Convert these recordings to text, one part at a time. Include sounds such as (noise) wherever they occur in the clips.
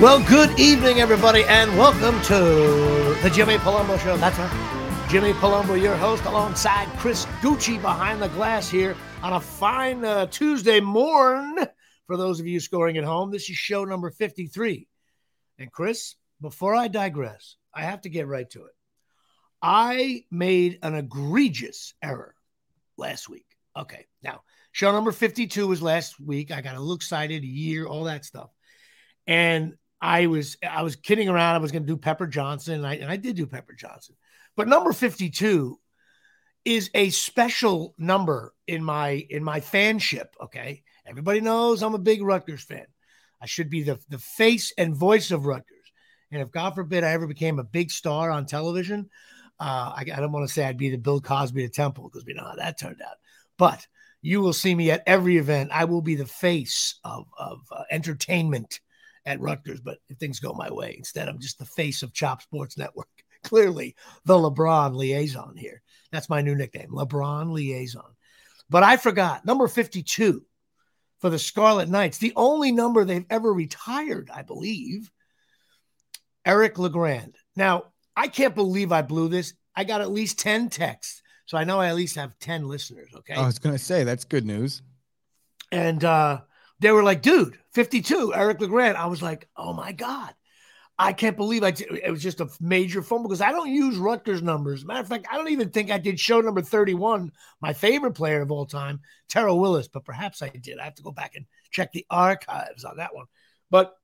Well, good evening, everybody, and welcome to the Jimmy Palumbo Show. That's right. Jimmy Palumbo, your host, alongside Chris Gucci behind the glass here on a fine uh, Tuesday morn. For those of you scoring at home, this is show number 53. And Chris, before I digress, I have to get right to it. I made an egregious error last week. Okay, now, show number 52 was last week. I got a excited, a year, all that stuff. And I was I was kidding around. I was going to do Pepper Johnson, and I, and I did do Pepper Johnson. But number 52 is a special number in my in my fanship. Okay, everybody knows I'm a big Rutgers fan. I should be the the face and voice of Rutgers. And if God forbid I ever became a big star on television, uh, I, I don't want to say I'd be the Bill Cosby of Temple because we know how that turned out. But you will see me at every event. I will be the face of of uh, entertainment at Rutgers, but if things go my way, instead I'm just the face of Chop Sports Network. (laughs) Clearly, the LeBron liaison here. That's my new nickname, LeBron liaison. But I forgot number 52 for the Scarlet Knights, the only number they've ever retired, I believe. Eric LeGrand. Now, I can't believe I blew this. I got at least 10 texts. So I know I at least have 10 listeners. Okay. I was going to say, that's good news. And uh, they were like, dude, 52, Eric LeGrand. I was like, oh my God. I can't believe I. It was just a major fumble because I don't use Rutgers numbers. Matter of fact, I don't even think I did show number 31, my favorite player of all time, Terrell Willis, but perhaps I did. I have to go back and check the archives on that one. But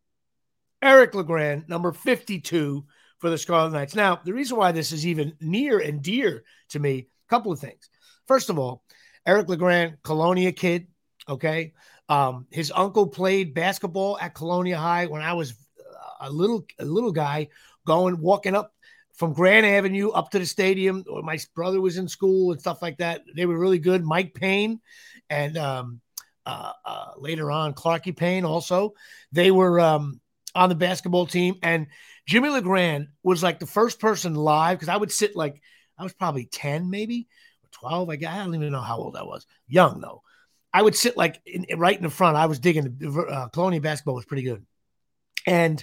Eric LeGrand, number 52 for the Scarlet Knights. Now, the reason why this is even near and dear to me, a couple of things. First of all, Eric LeGrand, Colonia kid, okay? Um, his uncle played basketball at Colonia High when I was a little a little guy going walking up from Grand Avenue up to the stadium. My brother was in school and stuff like that. They were really good. Mike Payne and um, uh, uh, later on Clarky Payne also. They were um, on the basketball team, and Jimmy LeGrand was like the first person live because I would sit like I was probably ten maybe or twelve. I don't even know how old I was. Young though. I would sit like in, right in the front. I was digging. Uh, Colonia basketball was pretty good, and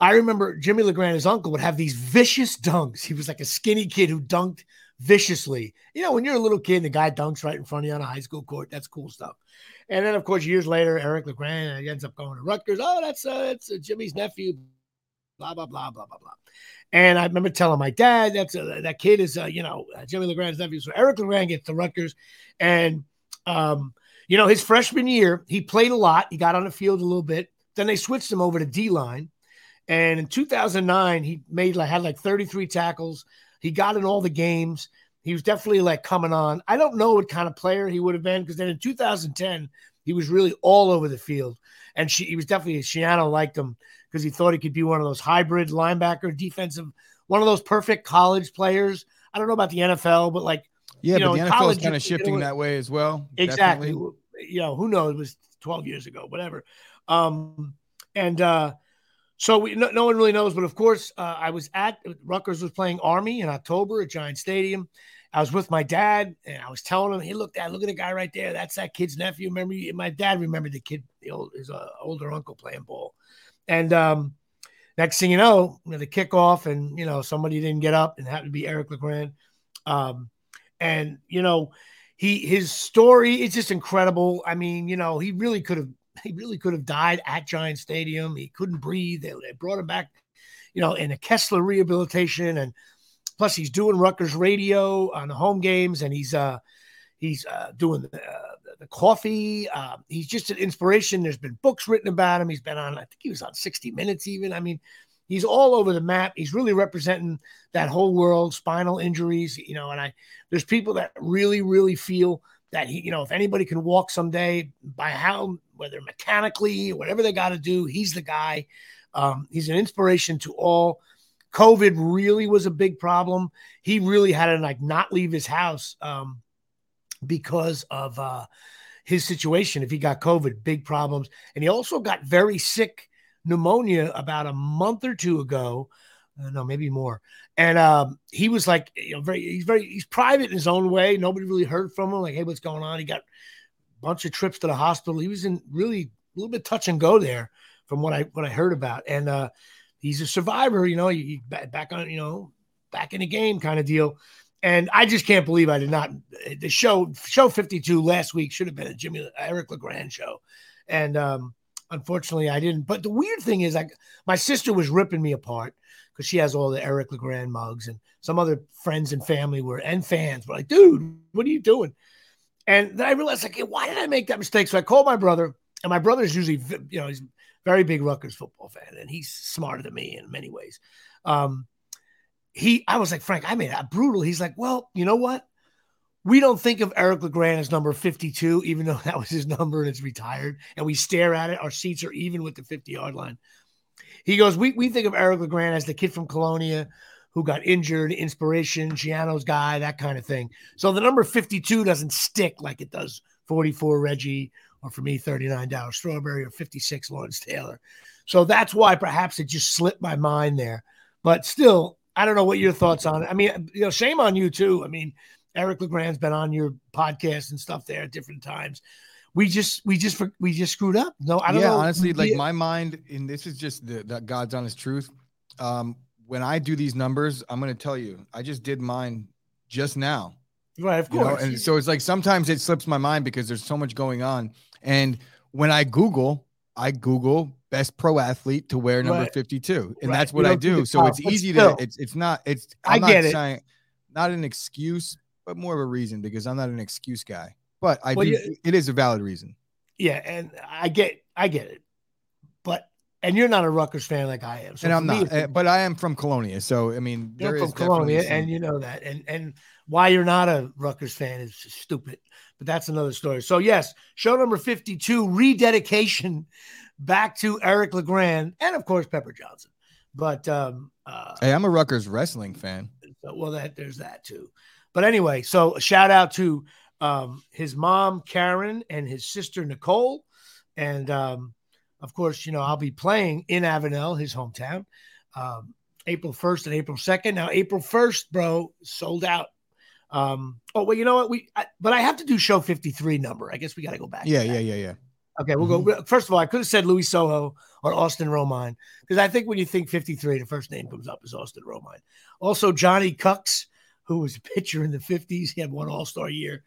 I remember Jimmy LeGrand, his uncle, would have these vicious dunks. He was like a skinny kid who dunked viciously. You know, when you're a little kid, and the guy dunks right in front of you on a high school court. That's cool stuff. And then, of course, years later, Eric LeGrand ends up going to Rutgers. Oh, that's uh, that's uh, Jimmy's nephew. Blah blah blah blah blah blah. And I remember telling my dad, "That's uh, that kid is, uh, you know, uh, Jimmy LeGrand's nephew." So Eric LeGrand gets to Rutgers, and um, you know, his freshman year, he played a lot. He got on the field a little bit. Then they switched him over to D line, and in 2009, he made like had like 33 tackles. He got in all the games. He was definitely like coming on. I don't know what kind of player he would have been because then in 2010, he was really all over the field. And she, he was definitely, Schiano liked him because he thought he could be one of those hybrid linebacker, defensive, one of those perfect college players. I don't know about the NFL, but like, yeah, you but know, the NFL is kind of shifting that way as well. Exactly. Definitely. You know, who knows? It was 12 years ago, whatever. Um, and uh, so we, no, no one really knows, but of course, uh, I was at Rutgers was playing Army in October at Giant Stadium. I was with my dad, and I was telling him, "Hey, look, Dad, look at the guy right there. That's that kid's nephew." Remember, my dad remembered the kid, the old, his uh, older uncle playing ball. And um, next thing you know, you know, the kickoff, and you know, somebody didn't get up, and it happened to be Eric LeGrand. Um, and you know, he his story is just incredible. I mean, you know, he really could have (laughs) he really could have died at Giant Stadium. He couldn't breathe. They, they brought him back, you know, in a Kessler rehabilitation, and plus he's doing Rutgers radio on the home games, and he's uh he's uh, doing the, uh, the coffee. Uh, he's just an inspiration. There's been books written about him. He's been on, I think he was on 60 Minutes even. I mean, he's all over the map. He's really representing that whole world, spinal injuries, you know, and I there's people that really, really feel that he, you know, if anybody can walk someday by how, whether mechanically, whatever they got to do, he's the guy. Um, he's an inspiration to all. COVID really was a big problem. He really had to like not leave his house um, because of uh, his situation. If he got COVID, big problems. And he also got very sick pneumonia about a month or two ago. Uh, no, maybe more. And um, he was like, you know, very, he's very, he's private in his own way. Nobody really heard from him. Like, hey, what's going on? He got a bunch of trips to the hospital. He was in really a little bit touch and go there from what I what I heard about. And uh, he's a survivor, you know, he, back on, you know, back in the game kind of deal. And I just can't believe I did not. The show show 52 last week should have been a Jimmy Eric LeGrand show. And um, unfortunately I didn't. But the weird thing is like my sister was ripping me apart because she has all the Eric LeGrand mugs and some other friends and family were and fans were like, dude, what are you doing? And then I realized like, hey, why did I make that mistake? So I called my brother, and my brother is usually, you know, he's very big Rutgers football fan, and he's smarter than me in many ways. Um, he, I was like, Frank, I made that brutal. He's like, well, you know what? We don't think of Eric LeGrand as number 52, even though (laughs) that was his number and it's retired. And we stare at it. Our seats are even with the 50 yard line. He goes, we, we think of Eric LeGrand as the kid from Colonia who got injured, inspiration, Schiano's guy, that kind of thing. So the number 52 doesn't stick like it does 44 Reggie or for me 39 Darryl Strawberry or 56 Lawrence Taylor. So that's why perhaps it just slipped my mind there. But still, I don't know what your thoughts on it. I mean, you know, shame on you too. I mean, Eric LeGrand's been on your podcast and stuff there at different times we just we just we just screwed up. No, I don't yeah, know. honestly, like my mind, and this is just the, the God's honest truth. Um, when I do these numbers, I'm going to tell you, I just did mine just now. Right, of course. You know? And so it's like sometimes it slips my mind because there's so much going on. And when I Google, I Google best pro athlete to wear number right. 52, and right. that's what I do. So it's easy still, to it's it's not it's I'm I get not it. Saying, not an excuse, but more of a reason because I'm not an excuse guy. But I well, do. It is a valid reason. Yeah, and I get, I get it. But and you're not a Rutgers fan like I am. So and I'm not, me, but I am from Colonia. So I mean, you're from Colonia, some... and you know that. And and why you're not a Rutgers fan is stupid. But that's another story. So yes, show number 52, rededication back to Eric LeGrand and of course Pepper Johnson. But um, uh, hey, I'm a Rutgers wrestling fan. Well, that there's that too. But anyway, so shout out to um, his mom, Karen, and his sister, Nicole. And um, of course, you know, I'll be playing in Avenel, his hometown, um, April 1st and April 2nd. Now, April 1st, bro, sold out. Um, oh, well, you know what? We, I, but I have to do show 53 number. I guess we got to go back. Yeah, yeah, yeah, yeah. Okay, we'll mm-hmm. go. First of all, I could have said Luis Sojo or Austin Romine because I think when you think 53, the first name comes up is Austin Romine. Also, Johnny Kucks, who was a pitcher in the 50s. He had one All Star year.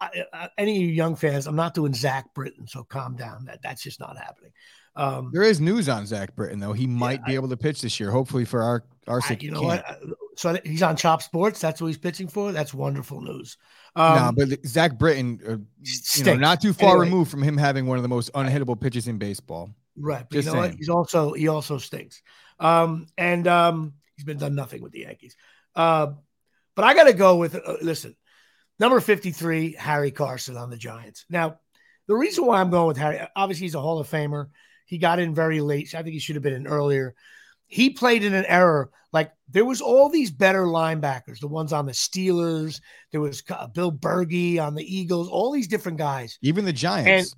I, I, any of you young fans, I'm not doing Zach Britton, so calm down. That that's just not happening. Um, there is news on Zach Britton though. He might yeah, be I, able to pitch this year, hopefully for our our sake. You know what? So he's on Chop Sports. That's what he's pitching for. That's wonderful news. Um, no, but Zach Britton, uh, you know, not too far anyway, removed from him having one of the most unhittable pitches in baseball. Right. But Just you know saying. what? He's also he also stinks. Um, and um, he's been done nothing with the Yankees. Uh, but I got to go with uh, listen. Number 53, Harry Carson on the Giants. Now, the reason why I'm going with Harry, obviously, he's a Hall of Famer. He got in very late. I think he should have been in earlier. He played in an era like there was all these better linebackers, the ones on the Steelers. There was Bill Bergey on the Eagles, all these different guys. Even the Giants.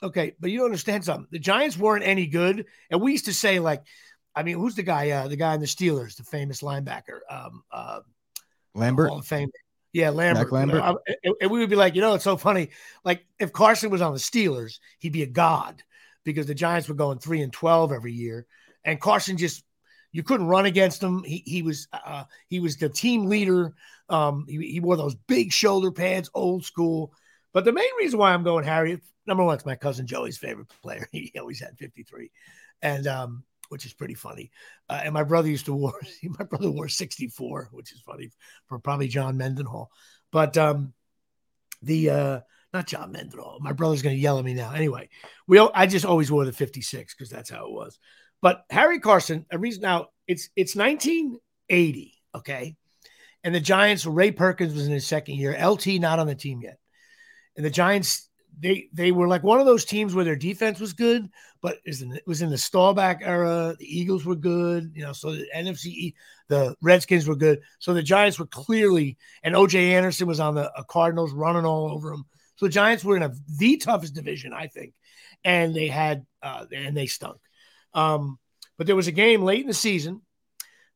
And, okay, but you understand something. The Giants weren't any good. And we used to say, like, I mean, who's the guy? Uh, the guy in the Steelers, the famous linebacker, um, uh, Lambert. Hall of Fame. Yeah, Lambert. Lambert. And we would be like, you know, it's so funny. Like if Carson was on the Steelers, he'd be a god because the Giants were going three and twelve every year, and Carson just you couldn't run against him. He he was uh, he was the team leader. Um, he, he wore those big shoulder pads, old school. But the main reason why I'm going Harry, number one, it's my cousin Joey's favorite player. (laughs) He always had 53, and um, which is pretty funny. Uh, and my brother used to wear (laughs) my brother wore 64, which is funny for probably John Mendenhall. But um, the uh, not John Mendenhall. My brother's going to yell at me now. Anyway, we I just always wore the 56 because that's how it was. But Harry Carson, a reason now it's it's 1980, okay, and the Giants. Ray Perkins was in his second year. LT not on the team yet, and the Giants they they were like one of those teams where their defense was good, but it was in the Staubach era. The Eagles were good, you know. So the NFC, the Redskins were good. So the Giants were clearly, and OJ Anderson was on the Cardinals running all over them. So the Giants were in a the toughest division, I think, and they had uh, and they stunk. Um, but there was a game late in the season.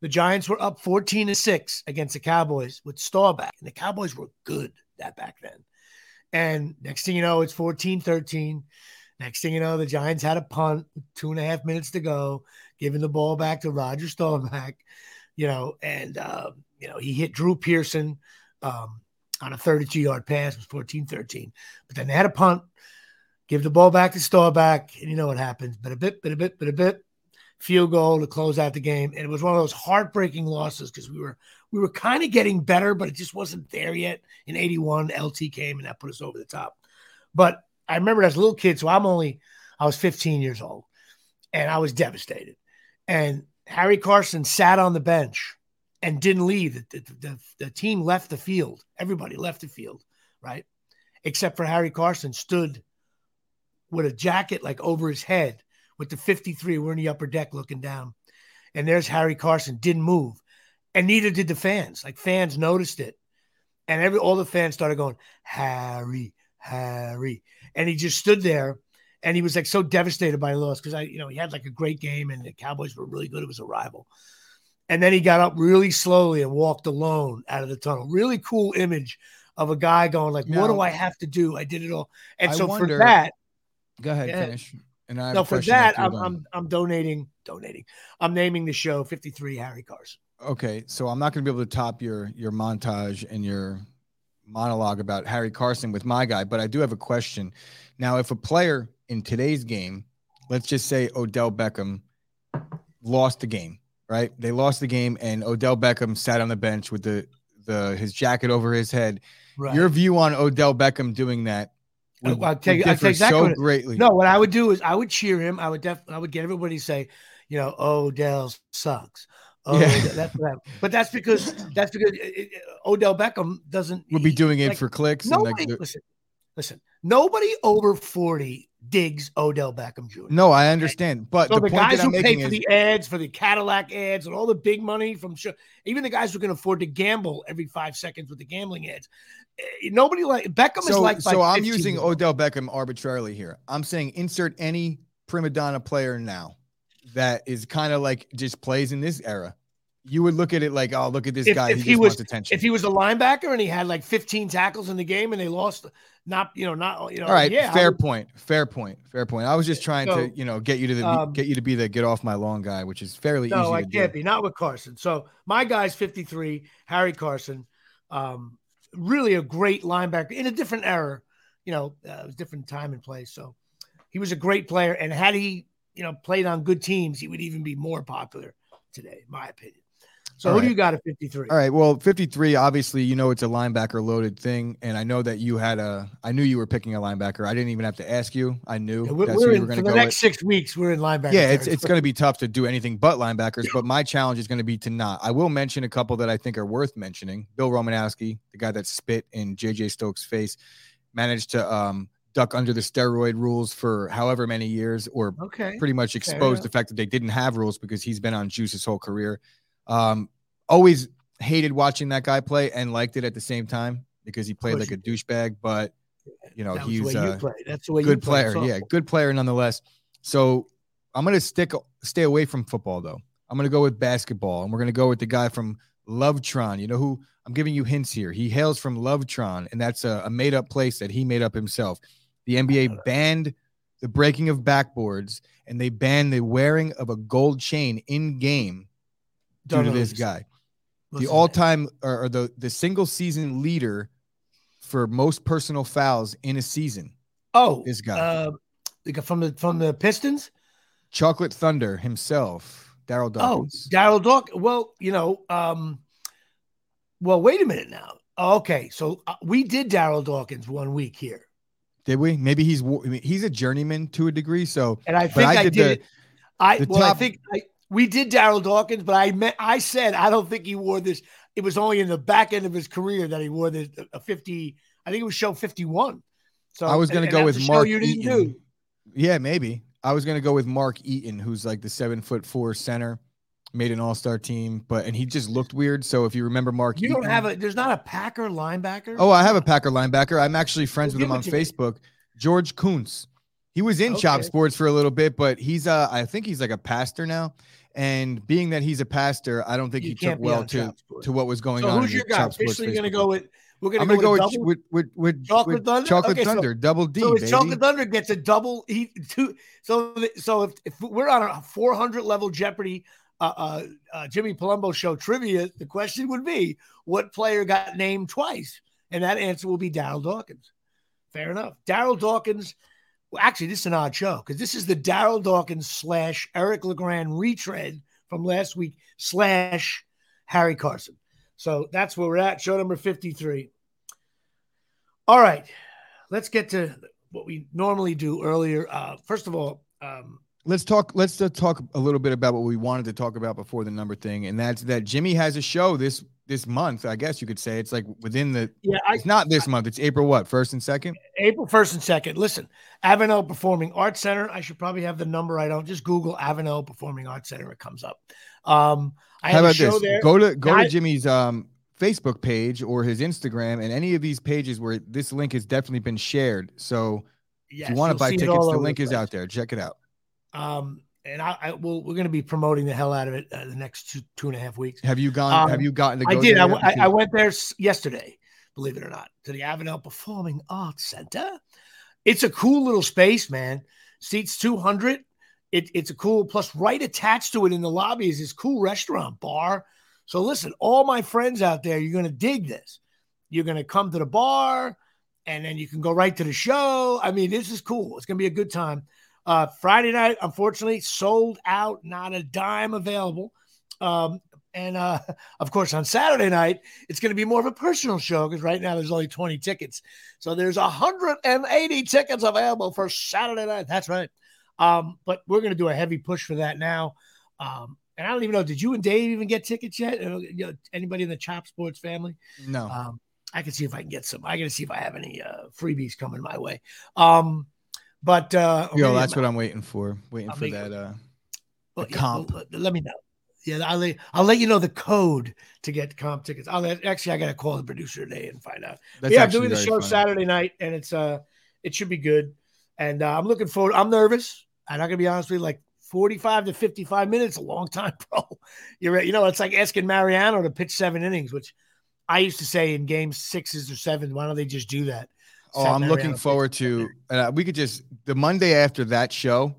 The Giants were up 14 to 6 against the Cowboys with Staubach. And the Cowboys were good that back then. And next thing you know, it's 14 13. Next thing you know, the Giants had a punt, two and a half minutes to go, giving the ball back to Roger Staubach, you know, and uh, you know he hit Drew Pearson um, on a 32 yard pass, it was 14 13. But then they had a punt, give the ball back to Staubach, and you know what happens. But a bit, but a bit, but a bit, field goal to close out the game. And it was one of those heartbreaking losses because we were we were kind of getting better, but it just wasn't there yet. In 81, LT came and that put us over the top. But I remember as a little kid, so I'm only I was 15 years old, and I was devastated. And Harry Carson sat on the bench and didn't leave. The, the, the, the team left the field. Everybody left the field, right? Except for Harry Carson stood with a jacket like over his head with the 53. We're in the upper deck looking down. And there's Harry Carson, didn't move. And neither did the fans. Like fans noticed it. And every all the fans started going, Harry, Harry. And he just stood there and he was like so devastated by the loss because I, you know, he had like a great game and the Cowboys were really good. It was a rival. And then he got up really slowly and walked alone out of the tunnel. Really cool image of a guy going like, now, "What do I have to do? I did it all." And I so wonder, for that, go ahead, yeah, finish. And I no, for that, I'm, I'm I'm donating, donating. I'm naming the show 53 Harry Carson. Okay, so I'm not going to be able to top your your montage and your monologue about Harry Carson with my guy, but I do have a question. Now, if a player in today's game, let's just say Odell Beckham lost the game, right? They lost the game, and Odell Beckham sat on the bench with the the his jacket over his head. Right. Your view on Odell Beckham doing that would, i take, i take exactly so greatly. No, what I would do is I would cheer him. I would definitely I would get everybody to say, you know, Odell sucks. Oh, yeah. that's what but that's because that's because it, it, Odell Beckham doesn't. We'll be doing it like, for clicks. Nobody, like, listen, listen. Nobody over forty digs Odell Beckham Jr. No, I understand, but so the, the guys who pay for is, the ads, for the Cadillac ads, and all the big money from show, even the guys who can afford to gamble every five seconds with the gambling ads. Eh, nobody like Beckham so, is like. So I'm using Odell Beckham arbitrarily here. I'm saying insert any prima donna player now that is kind of like just plays in this era you would look at it like, oh, look at this if, guy. If he, he was attention. If he was a linebacker and he had like 15 tackles in the game and they lost, not you know, not you know. All right, yeah, fair would, point, fair point, fair point. I was just trying so, to you know get you to the um, get you to be the get off my lawn guy, which is fairly no, easy. No, I can't do. be not with Carson. So my guy's 53, Harry Carson, um, really a great linebacker in a different era. You know, uh, it was different time and place. So he was a great player, and had he you know played on good teams, he would even be more popular today, in my opinion. So All who right. do you got at 53? All right. Well, 53, obviously, you know it's a linebacker loaded thing. And I know that you had a I knew you were picking a linebacker. I didn't even have to ask you. I knew yeah, we're, that's we're in, for the next with. six weeks, we're in linebacker. Yeah, it's it's gonna be tough to do anything but linebackers, but my challenge is gonna be to not. I will mention a couple that I think are worth mentioning. Bill Romanowski, the guy that spit in JJ Stokes' face, managed to um duck under the steroid rules for however many years, or okay. pretty much exposed the fact that they didn't have rules because he's been on juice his whole career. Um, always hated watching that guy play and liked it at the same time because he played like a douchebag, but you know, he's a That's the way good player. Yeah, good player nonetheless. So I'm gonna stick stay away from football though. I'm gonna go with basketball, and we're gonna go with the guy from Lovetron. You know who I'm giving you hints here. He hails from Lovetron, and that's a, a made up place that he made up himself. The NBA banned the breaking of backboards, and they banned the wearing of a gold chain in game due to this guy. the all-time or, or, the the single season leader for most personal fouls in a season. Oh, this guy uh, from the from the Pistons, Chocolate Thunder himself, Darryl oh, Dawkins. Oh, Darryl Dawkins. Well, you know, um, well, wait a minute now. Okay, so uh, we did Darryl Dawkins one week here. Did we? Maybe he's he's a journeyman to a degree. So, and I think I, I, did. did the, I well, top, I think I, we did Darryl Dawkins, but I meant I said I don't think he wore this. It was only in the back end of his career that he wore this a 50. I think it was show 51. So I was going to go with Mark Eaton. Yeah, maybe. I was going to go with Mark Eaton, who's like the seven foot four center, made an all star team, but and he just looked weird. So if you remember Mark, you Eaton, don't have a. There's not a Packer linebacker. Oh, I have a Packer linebacker. I'm actually friends with him on Facebook. Me. George Koonce. He was in okay. Chop Sports for a little bit, but he's uh I think he's like a pastor now. And being that he's a pastor, I don't think you he took well to, to what was going on. so on. Who's your guy? Officially going to go with We're gonna I'm gonna go, go with, with, with with chocolate with thunder. Chocolate okay, thunder, so, double D. So chocolate thunder gets a double he two. So so if, if we're on a 400 level Jeopardy uh, uh, uh, Jimmy Palumbo show trivia, the question would be what player got named twice, and that answer will be Darryl Dawkins. Fair enough. Darryl Dawkins. Well, actually, this is an odd show because this is the Darryl Dawkins slash Eric LeGrand retread from last week slash Harry Carson. So that's where we're at. Show number 53. All right. Let's get to what we normally do earlier. Uh, first of all, um, let's talk let's talk a little bit about what we wanted to talk about before the number thing and that's that jimmy has a show this this month i guess you could say it's like within the yeah I, it's not this I, month it's april what first and second april first and second listen avenel performing arts center i should probably have the number i don't just google avenel performing arts center it comes up um I How about this? There. Go to go to Jimmy's um, Facebook page or his Instagram, and any of these pages where this link has definitely been shared. So yes, if you want to buy tickets, the link is out there. Check it out. Um, and I, I will. We're going to be promoting the hell out of it uh, the next two two and a half weeks. Have you gone? Um, have you gotten to? I did. I, I, I, went there yesterday. Believe it or not, to the Avenel Performing Arts Center. It's a cool little space, man. Seats two hundred it, it's a cool plus right attached to it in the lobby is this cool restaurant bar. So listen, all my friends out there, you're gonna dig this. You're gonna come to the bar and then you can go right to the show. I mean, this is cool. It's gonna be a good time. Uh, Friday night, unfortunately, sold out, not a dime available. Um, and uh, (laughs) of course, on Saturday night, it's going to be more of a personal show because right now there's only 20 tickets. So there's 180 tickets available for Saturday night. That's right. Um, but we're going to do a heavy push for that now. Um, and I don't even know, did you and Dave even get tickets yet? You know, anybody in the Chop Sports family? No. Um, I can see if I can get some. I got to see if I have any uh, freebies coming my way. Um, but uh, yo, that's what I'm waiting for. Waiting I'll for that uh, well, yeah, comp. Well, let me know. Yeah, I'll let, I'll let you know the code to get comp tickets. I'll let, actually I got to call the producer today and find out. That's yeah, I'm doing the show funny. Saturday night, and it's uh, it should be good. And uh, I'm looking forward. I'm nervous. I'm not gonna be honest with you, like 45 to 55 minutes, a long time, (laughs) bro. You're. You know, it's like asking Mariano to pitch seven innings, which I used to say in game sixes or seven. Why don't they just do that? Oh, I'm looking forward to. Uh, we could just the Monday after that show.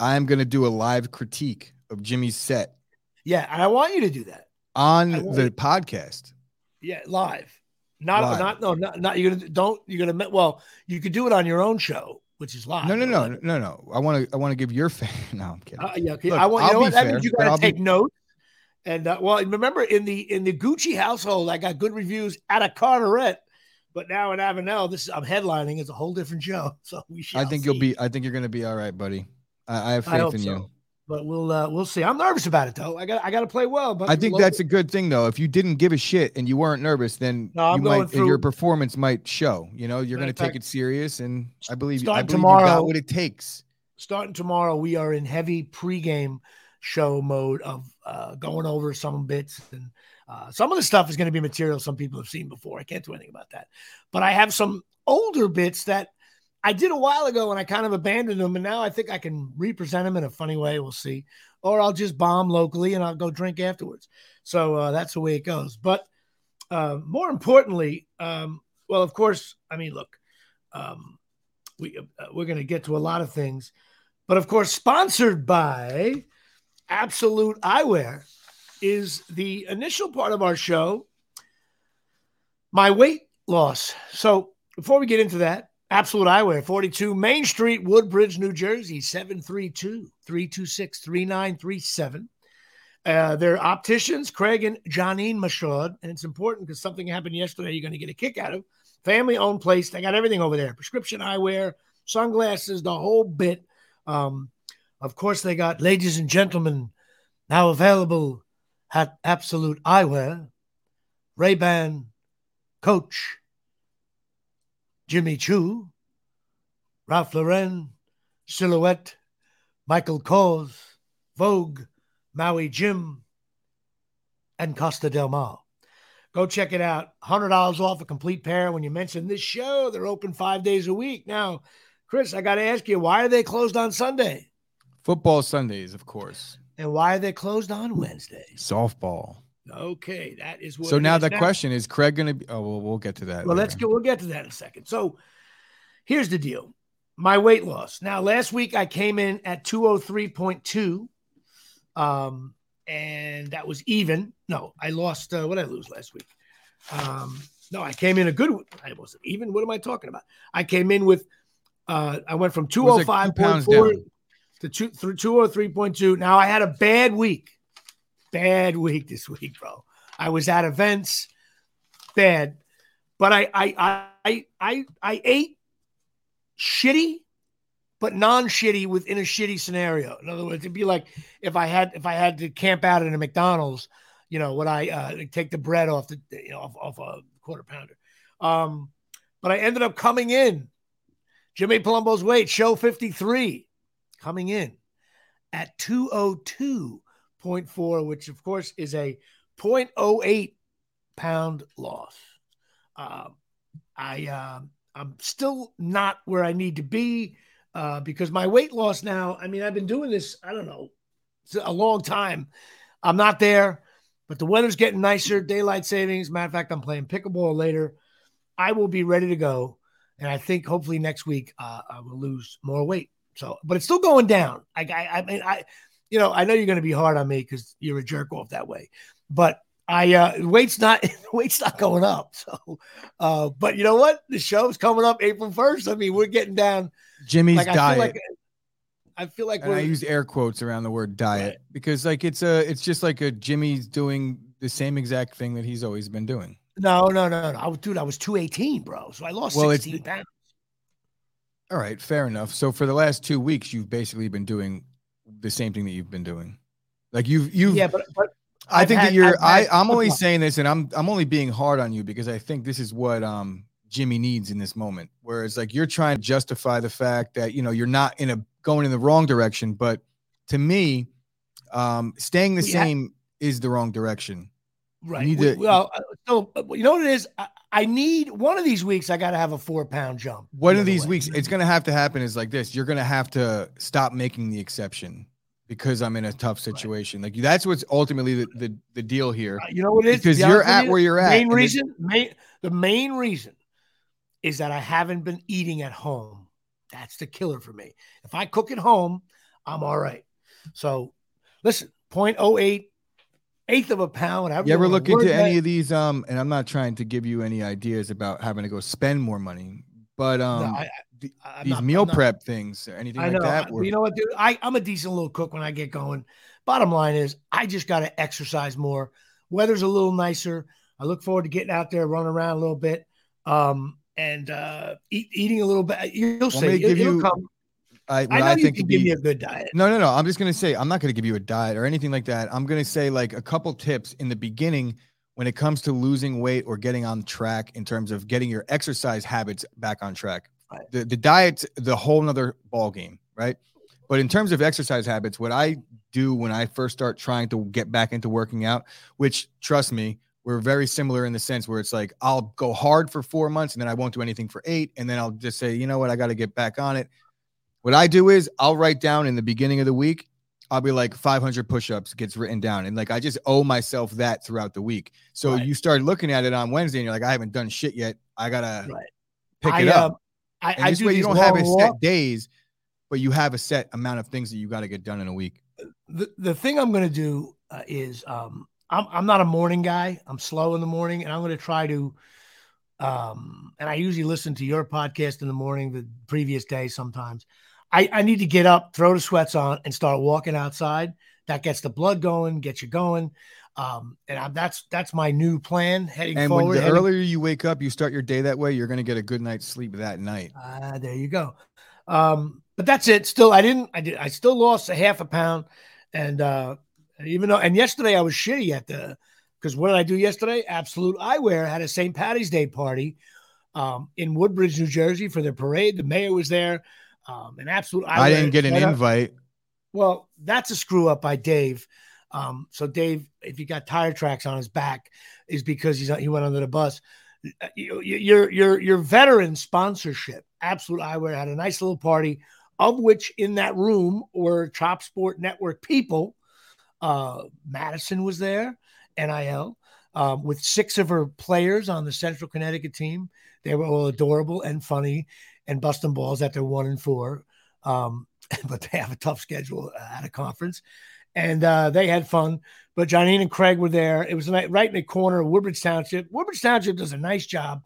I'm gonna do a live critique of Jimmy's set. Yeah, and I want you to do that on the you. podcast. Yeah, live. Not live. not no not, not you're gonna don't you're gonna well you could do it on your own show which is live. No, no, no, no, no. I want to. I want to give your (laughs) fan. No, I'm kidding. Uh, yeah, okay. Look, I want. You know what? That means you got to take be... notes. And uh, well, remember in the in the Gucci household, I got good reviews at a Carteret, but now in Avenel, this is I'm headlining. It's a whole different show. (laughs) So we. I think see. you'll be. I think you're going to be all right, buddy. I, I have faith I in so. you but we'll uh, we'll see. I'm nervous about it though. I got I got to play well. But I think that's a good thing though. If you didn't give a shit and you weren't nervous, then no, you might through, your performance might show. You know, you're going to take it serious, and I believe I believe tomorrow, you got what it takes. Starting tomorrow, we are in heavy pregame show mode of uh, going over some bits and. Uh, some of the stuff is going to be material some people have seen before. I can't do anything about that. But I have some older bits that I did a while ago and I kind of abandoned them, and now I think I can represent them in a funny way. We'll see, or I'll just bomb locally and I'll go drink afterwards. So uh, that's the way it goes. But uh, more importantly, um, well, of course, I mean, look, um, we uh, we're going to get to a lot of things, but of course, sponsored by Absolute Eyewear is the initial part of our show. My weight loss. So before we get into that, Absolute Eyewear, 42 Main Street, Woodbridge, New Jersey, 732 326 3937. Uh, they're opticians, Craig and Janine Mashad. And it's important because something happened yesterday you're going to get a kick out of. Family owned place. They got everything over there prescription eyewear, sunglasses, the whole bit. Um, of course, they got, ladies and gentlemen, now available at Absolute Eyewear, Ray Ban, Coach, Jimmy Choo, Ralph Lauren, Silhouette, Michael Kors, Vogue, Maui Jim, and Costa Del Mar. Go check it out. $100 off a complete pair. When you mention this show, they're open five days a week. Now, Chris, I got to ask you, why are they closed on Sunday? Football Sundays, of course. And why are they closed on Wednesday? Softball. Okay, that is what. So now the now. question is, Craig going to be? Oh, well, we'll get to that. Well, later. let's go. We'll get to that in a second. So here's the deal: my weight loss. Now, last week I came in at two hundred three point two, um, and that was even. No, I lost. Uh, what did I lose last week? Um, no, I came in a good. I wasn't even. What am I talking about? I came in with. Uh, I went from two hundred oh five point four to two through two hundred three point two. Now I had a bad week, bad week this week, bro. I was at events, bad, but I I I I I ate shitty, but non-shitty within a shitty scenario. In other words, it'd be like if I had if I had to camp out in a McDonald's, you know, would I uh, take the bread off the you know off, off a quarter pounder? Um, but I ended up coming in. Jimmy Palumbo's weight, show 53, coming in at 202.4, which of course is a 0.08 pound loss. Uh, I uh, I'm still not where I need to be uh, because my weight loss now. I mean, I've been doing this. I don't know, a long time. I'm not there, but the weather's getting nicer. Daylight savings. Matter of fact, I'm playing pickleball later. I will be ready to go, and I think hopefully next week uh, I will lose more weight. So, but it's still going down. I, I, I mean, I, you know, I know you're going to be hard on me because you're a jerk off that way, but I uh weight's not (laughs) weight's not going up. (laughs) So uh but you know what? The show's coming up April 1st. I mean, we're getting down Jimmy's like, diet. I feel like, I feel like I use air quotes around the word diet right. because like it's a it's just like a Jimmy's doing the same exact thing that he's always been doing. No, no, no, no. I was dude, I was 218, bro. So I lost well, 16 pounds. All right, fair enough. So for the last two weeks, you've basically been doing the same thing that you've been doing. Like you've you've yeah, but, but I think had, that you're. i I, I'm only saying this, and I'm I'm only being hard on you because I think this is what um Jimmy needs in this moment. Whereas like you're trying to justify the fact that you know you're not in a going in the wrong direction, but to me, um, staying the same is the wrong direction. Right. To, well, uh, so uh, you know what it is. I, I need one of these weeks. I got to have a four pound jump. One of these way. weeks, it's going to have to happen. Is like this. You're going to have to stop making the exception because I'm in a tough situation. Right. Like that's what's ultimately the, the, the deal here. Uh, you know what it is? Because you're at you, where you're at. Main reason, main, the main reason is that I haven't been eating at home. That's the killer for me. If I cook at home, I'm all right. So listen, 0.08 eighth of a pound. I you ever look into any of these? Um, and I'm not trying to give you any ideas about having to go spend more money, but um, no, I, these not, meal prep things or anything I know. like that? You know what, dude? I, I'm a decent little cook when I get going. Bottom line is, I just got to exercise more. Weather's a little nicer. I look forward to getting out there, running around a little bit, um, and uh, eat, eating a little bit. You'll see. It, you, come. I, I know I you think give me a good diet. No, no, no. I'm just gonna say I'm not gonna give you a diet or anything like that. I'm gonna say like a couple tips in the beginning when it comes to losing weight or getting on track in terms of getting your exercise habits back on track. Right. The the diet's the whole nother ball game, right? But in terms of exercise habits, what I do when I first start trying to get back into working out, which trust me, we're very similar in the sense where it's like I'll go hard for four months and then I won't do anything for eight, and then I'll just say, you know what, I got to get back on it. What I do is I'll write down in the beginning of the week, I'll be like 500 push-ups gets written down, and like I just owe myself that throughout the week. So right. you start looking at it on Wednesday, and you're like, I haven't done shit yet. I gotta right. pick I, it up. Uh, I, I this do way you don't have a set days, but you have a set amount of things that you got to get done in a week. The the thing I'm gonna do uh, is um I'm I'm not a morning guy. I'm slow in the morning, and I'm gonna try to um and I usually listen to your podcast in the morning the previous day sometimes. I, I need to get up, throw the sweats on, and start walking outside. That gets the blood going, gets you going. Um, and I, that's that's my new plan heading and forward. And the heading, earlier you wake up, you start your day that way, you're going to get a good night's sleep that night. Ah, uh, there you go. Um, but that's it. Still, I didn't. I did. I still lost a half a pound, and uh, even though, and yesterday I was shitty at the because what did I do yesterday? Absolute Eyewear had a St. Patty's Day party um, in Woodbridge, New Jersey for their parade. The mayor was there. Um, an absolute. I didn't get an invite. Well, that's a screw up by Dave. Um, so Dave, if he got tire tracks on his back, is because he's he went under the bus. Your your your veteran sponsorship, Absolute Eyewear, had a nice little party, of which in that room were Chop Sport Network people. Uh, Madison was there, NIL um, with six of her players on the Central Connecticut team. They were all adorable and funny and busting balls at their one and four. Um, (laughs) but they have a tough schedule at a conference. And uh, they had fun. But Janine and Craig were there. It was right in the corner of Woodbridge Township. Woodbridge Township does a nice job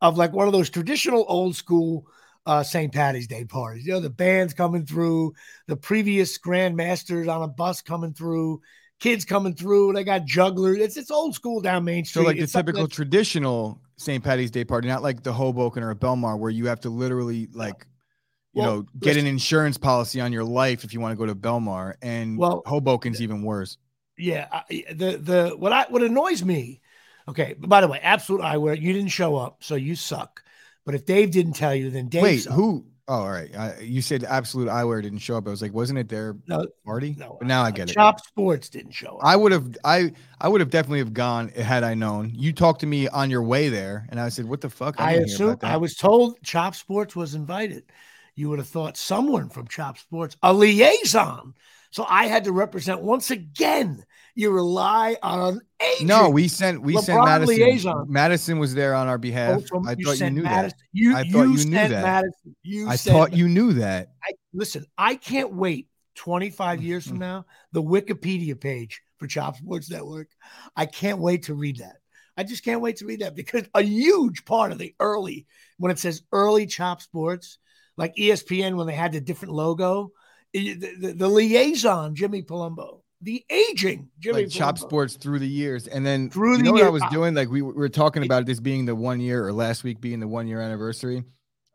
of like one of those traditional old school uh, St. Patty's Day parties. You know, the bands coming through, the previous grandmasters on a bus coming through, kids coming through. They got jugglers. It's it's old school down Main Street. So like it's the typical traditional St. Patty's Day party, not like the Hoboken or a Belmar where you have to literally like you well, know get an insurance policy on your life if you want to go to Belmar and well Hoboken's even worse. Yeah, the the what I what annoys me. Okay, by the way, absolute eyewear. You didn't show up, so you suck. But if Dave didn't tell you, then Dave. Wait, sucked. who? Oh, all right. Uh, you said Absolute Eyewear didn't show up. I was like, wasn't it their no, party? No. But now I get uh, it. Chop Sports didn't show up. I would have. I I would have definitely have gone had I known. You talked to me on your way there, and I said, "What the fuck?" I, I assume I was told Chop Sports was invited. You would have thought someone from Chop Sports, a liaison. So I had to represent once again you rely on agent. No, we sent we LeBron sent Madison. Liaison. Madison was there on our behalf. Oh, I thought you knew Madison. that. You, I thought you, you knew that. Madison. You I thought you knew that. I, listen, I can't wait 25 years from now, the Wikipedia page for Chop Sports Network. I can't wait to read that. I just can't wait to read that because a huge part of the early, when it says early Chop Sports, like ESPN when they had the different logo, the, the, the liaison, Jimmy Palumbo, the aging Jimmy like Chop Sports through the years, and then through the know year, what I was doing? Like we, we were talking about this being the one year, or last week being the one year anniversary.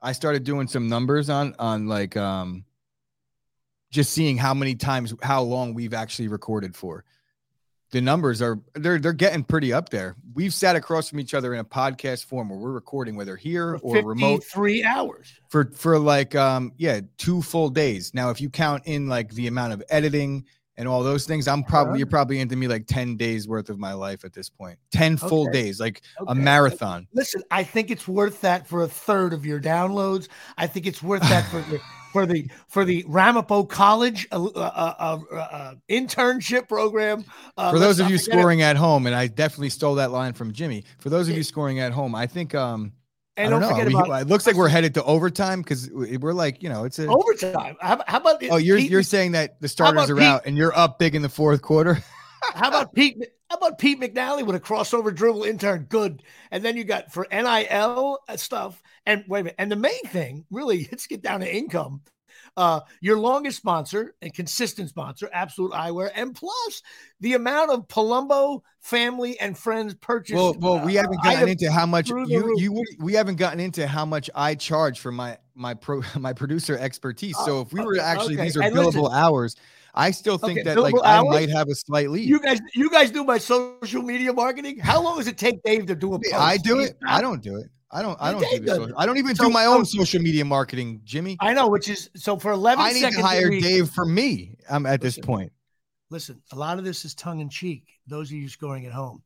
I started doing some numbers on on like um just seeing how many times how long we've actually recorded for. The numbers are they're they're getting pretty up there. We've sat across from each other in a podcast form where we're recording whether here or remote three hours for for like um yeah two full days. Now if you count in like the amount of editing and all those things, I'm probably uh-huh. you're probably into me like 10 days worth of my life at this point. 10 full okay. days, like okay. a marathon. Listen, I think it's worth that for a third of your downloads. I think it's worth that for (sighs) for the for the Ramapo College uh, uh, uh, uh internship program. Uh, for those of you scoring it. at home, and I definitely stole that line from Jimmy. For those of you scoring at home, I think um and don't, don't forget we, about. It looks like we're headed to overtime because we're like, you know, it's a overtime. How, how about? Oh, you're Pete, you're saying that the starters are Pete, out and you're up big in the fourth quarter. how about Pete? How about Pete McNally with a crossover dribble intern? Good. And then you got for NIL stuff. And wait a minute. And the main thing, really, (laughs) let's get down to income. Uh, your longest sponsor and consistent sponsor, Absolute Eyewear, and plus the amount of Palumbo family and friends purchase. Well, well, we haven't uh, gotten into how much you you we haven't gotten into how much I charge for my my pro (laughs) my producer expertise. So if we were actually okay. these are and billable listen, hours. I still think okay, that like hours? I might have a slight lead. You guys, you guys do my social media marketing. How long does it take Dave to do a post? I do it. I don't do it. I don't. I don't do this. I don't even so, do my own social media marketing, Jimmy. I know, which is so for eleven. I need to hire Dave for me. I'm at listen, this point. Listen, a lot of this is tongue in cheek. Those of you scoring at home.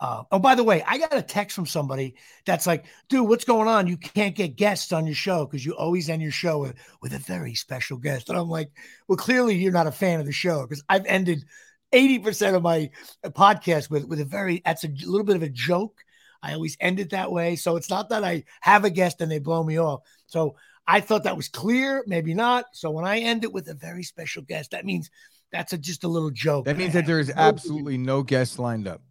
Uh, oh, by the way, I got a text from somebody that's like, dude, what's going on? You can't get guests on your show because you always end your show with, with a very special guest. And I'm like, well, clearly you're not a fan of the show because I've ended 80% of my podcast with, with a very, that's a little bit of a joke I always end it that way. So it's not that I have a guest and they blow me off. So I thought that was clear, maybe not. So when I end it with a very special guest, that means that's a, just a little joke. That means that there is absolutely no guests lined up.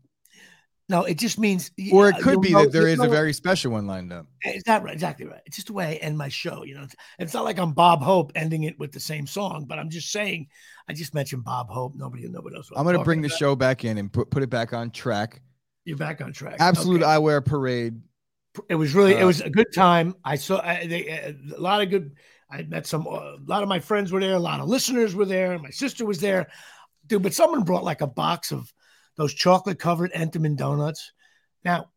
No, it just means, or it uh, could be know, that there is know, a very special one lined up. Eh, it's not right, exactly right. It's just the way I end my show. You know, it's, it's, not like I'm Bob Hope ending it with the same song, but I'm just saying. I just mentioned Bob Hope. Nobody, nobody knows. I'm, I'm going to bring the show back in and put put it back on track. You're back on track. Absolute okay. eyewear parade. It was really uh, it was a good time. I saw I, they, uh, a lot of good. I met some uh, a lot of my friends were there. A lot of listeners were there. My sister was there, dude. But someone brought like a box of those chocolate covered Entenmann donuts. Now,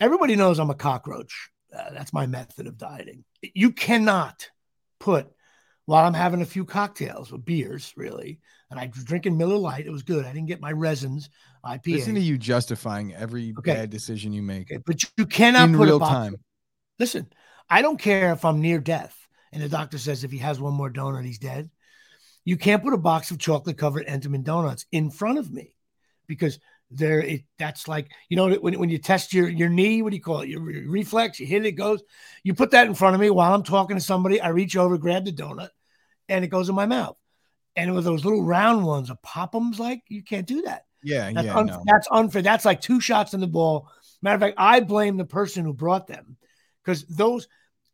everybody knows I'm a cockroach. Uh, that's my method of dieting. You cannot put while I'm having a few cocktails or beers, really, and I was drinking Miller Lite. It was good. I didn't get my resins. IPA. Listen to you justifying every okay. bad decision you make. Okay. But you cannot in put real time. Listen, I don't care if I'm near death and the doctor says if he has one more donut, he's dead. You can't put a box of chocolate covered Entenmann donuts in front of me because there it that's like you know when, when you test your your knee what do you call it? Your reflex you hit it, it goes you put that in front of me while i'm talking to somebody i reach over grab the donut and it goes in my mouth. And with those little round ones a pop'ems like you can't do that. Yeah that's, yeah un- no. that's unfair. That's like two shots in the ball. Matter of fact i blame the person who brought them because those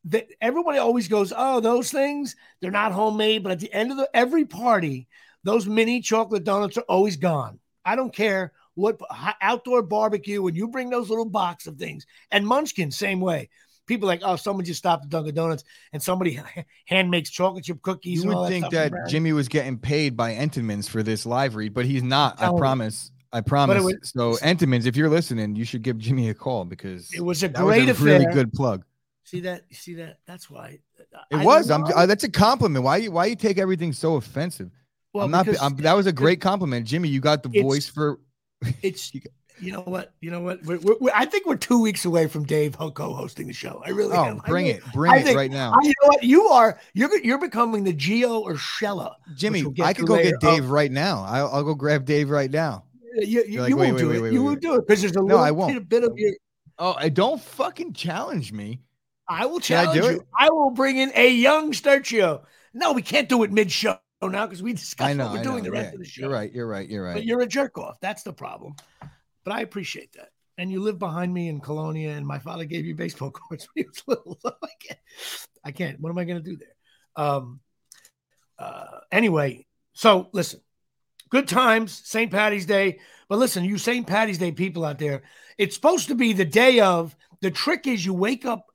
that everybody always goes oh those things they're not homemade. But at the end of the every party those mini chocolate donuts are always gone i don't care what outdoor barbecue when you bring those little box of things and munchkin same way people like oh someone just stopped at dunkin' donuts and somebody hand makes chocolate chip cookies you would think that jimmy was getting paid by entenmann's for this live read but he's not i promise I promise. Was, so, Entenmann's, if you're listening, you should give Jimmy a call because it was a great was a really good plug. See that? See that? That's why. It I was. I'm. Uh, that's a compliment. Why you? Why you take everything so offensive? Well, I'm not. I'm, that was a great compliment, Jimmy. You got the voice for (laughs) it's you know what you know what we're, we're, I think we're two weeks away from Dave co-hosting the show. I really oh am. bring I it bring it right now. I, you know what you are you're you're becoming the Gio Urshela. Jimmy, I could go later. get Dave oh. right now. I'll, I'll, go grab Dave right now. You, you, like, you won't wait, do wait, it. You won't do it because there's a no, I won't. bit of your. Oh, I don't fucking challenge me. I will challenge I you. It? I will bring in a young Sturchio. No, we can't do it mid show now because we (laughs) discussed know, what we're doing the rest yeah, of the show. You're right. You're right. You're right. But you're a jerk off. That's the problem. But I appreciate that. And you live behind me in Colonia, and my father gave you baseball (laughs) cards when he was little. (laughs) I can't. I can't. What am I going to do there? Um. Uh. Anyway, so listen. Good times, St. Patty's Day. But listen, you St. Patty's Day people out there, it's supposed to be the day of. The trick is you wake up,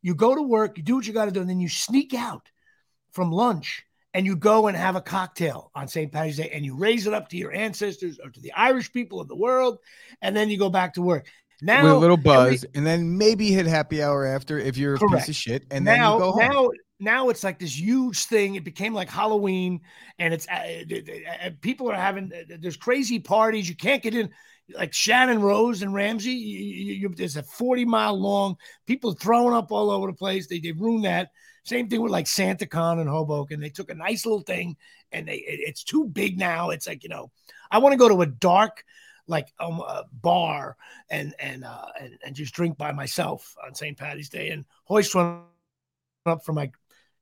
you go to work, you do what you got to do, and then you sneak out from lunch and you go and have a cocktail on St. Patrick's Day and you raise it up to your ancestors or to the Irish people of the world, and then you go back to work. Now, with a little buzz, every, and then maybe hit happy hour after if you're a correct. piece of shit, and now, then you go home. Now, now it's like this huge thing. It became like Halloween, and it's uh, uh, people are having uh, there's crazy parties. You can't get in. Like Shannon Rose and Ramsey, you, you, you, there's a 40 mile long. People throwing up all over the place. They they ruin that. Same thing with like SantaCon and Hoboken. They took a nice little thing and they it, it's too big now. It's like, you know, I want to go to a dark like um, a bar and and uh and, and just drink by myself on St. Patty's Day and hoist one up for my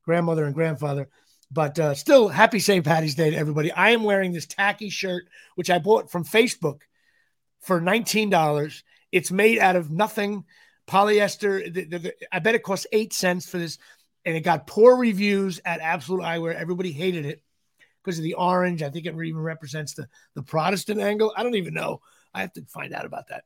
grandmother and grandfather. But uh, still, happy St. Patty's Day to everybody. I am wearing this tacky shirt, which I bought from Facebook for $19. It's made out of nothing polyester. The, the, the, I bet it costs eight cents for this and it got poor reviews at Absolute Eyewear. Everybody hated it because of the orange. I think it even represents the the Protestant angle. I don't even know. I have to find out about that.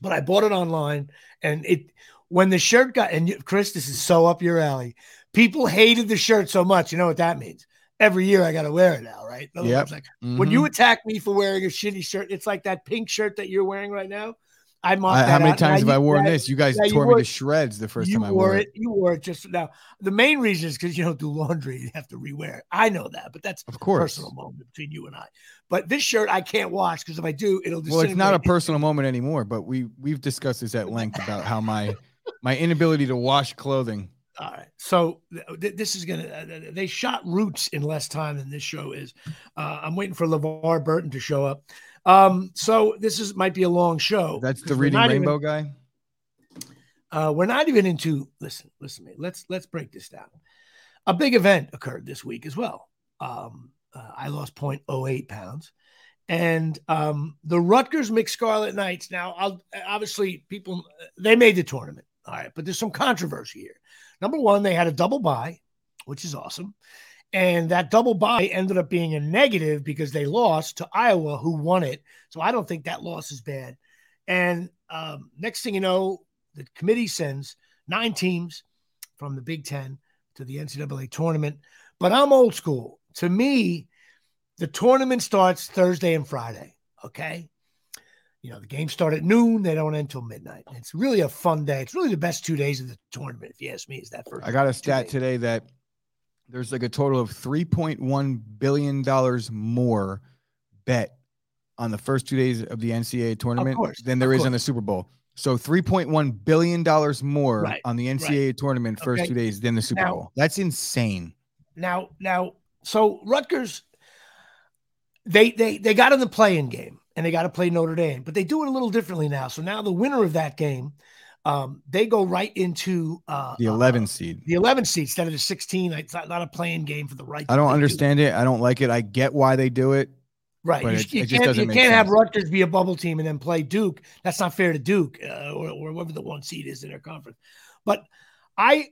But I bought it online, and it when the shirt got and Chris, this is so up your alley. People hated the shirt so much. You know what that means? Every year I got to wear it now, right? Yeah. Like mm-hmm. when you attack me for wearing a shitty shirt, it's like that pink shirt that you're wearing right now. I marked How many times have I worn this? You guys tore you me to shreds the first time I wore it. it. You wore it just now. The main reason is because you don't do laundry. You have to rewear it. I know that, but that's of course personal moment between you and I. But this shirt I can't wash because if I do, it'll. Just well, it's not a personal moment anymore. But we we've discussed this at length about how my my inability to wash clothing. All right. So th- this is gonna. Uh, they shot Roots in less time than this show is. Uh, I'm waiting for LeVar Burton to show up. Um, so this is might be a long show. That's the reading rainbow even, guy. Uh, we're not even into listen, listen to me. Let's let's break this down. A big event occurred this week as well. Um, uh, I lost 0.08 pounds. And um, the Rutgers mixed Scarlet Knights. Now, I'll, obviously, people they made the tournament. All right, but there's some controversy here. Number one, they had a double bye, which is awesome. And that double bye ended up being a negative because they lost to Iowa, who won it. So I don't think that loss is bad. And um, next thing you know, the committee sends nine teams from the Big Ten to the NCAA tournament. But I'm old school. To me, the tournament starts Thursday and Friday. Okay. You know, the games start at noon, they don't end until midnight. It's really a fun day. It's really the best two days of the tournament, if you ask me. Is that first? I got a stat today that there's like a total of $3.1 billion more bet on the first two days of the NCAA tournament course, than there is course. on the Super Bowl. So $3.1 billion more right, on the NCAA right. tournament first okay. two days than the Super now, Bowl. That's insane. Now, now, so Rutgers, they they they got in the play-in game. and they got to play Notre Dame, but they do it a little differently now. So now the winner of that game, um, they go right into uh, the 11 uh, seed. The 11 seed instead of the 16. It's not, not a play-in game for the right. I don't understand do. it. I don't like it. I get why they do it. Right. You, it, you, it can't, you can't have Rutgers be a bubble team and then play Duke. That's not fair to Duke uh, or, or whoever the one seed is in their conference. But I,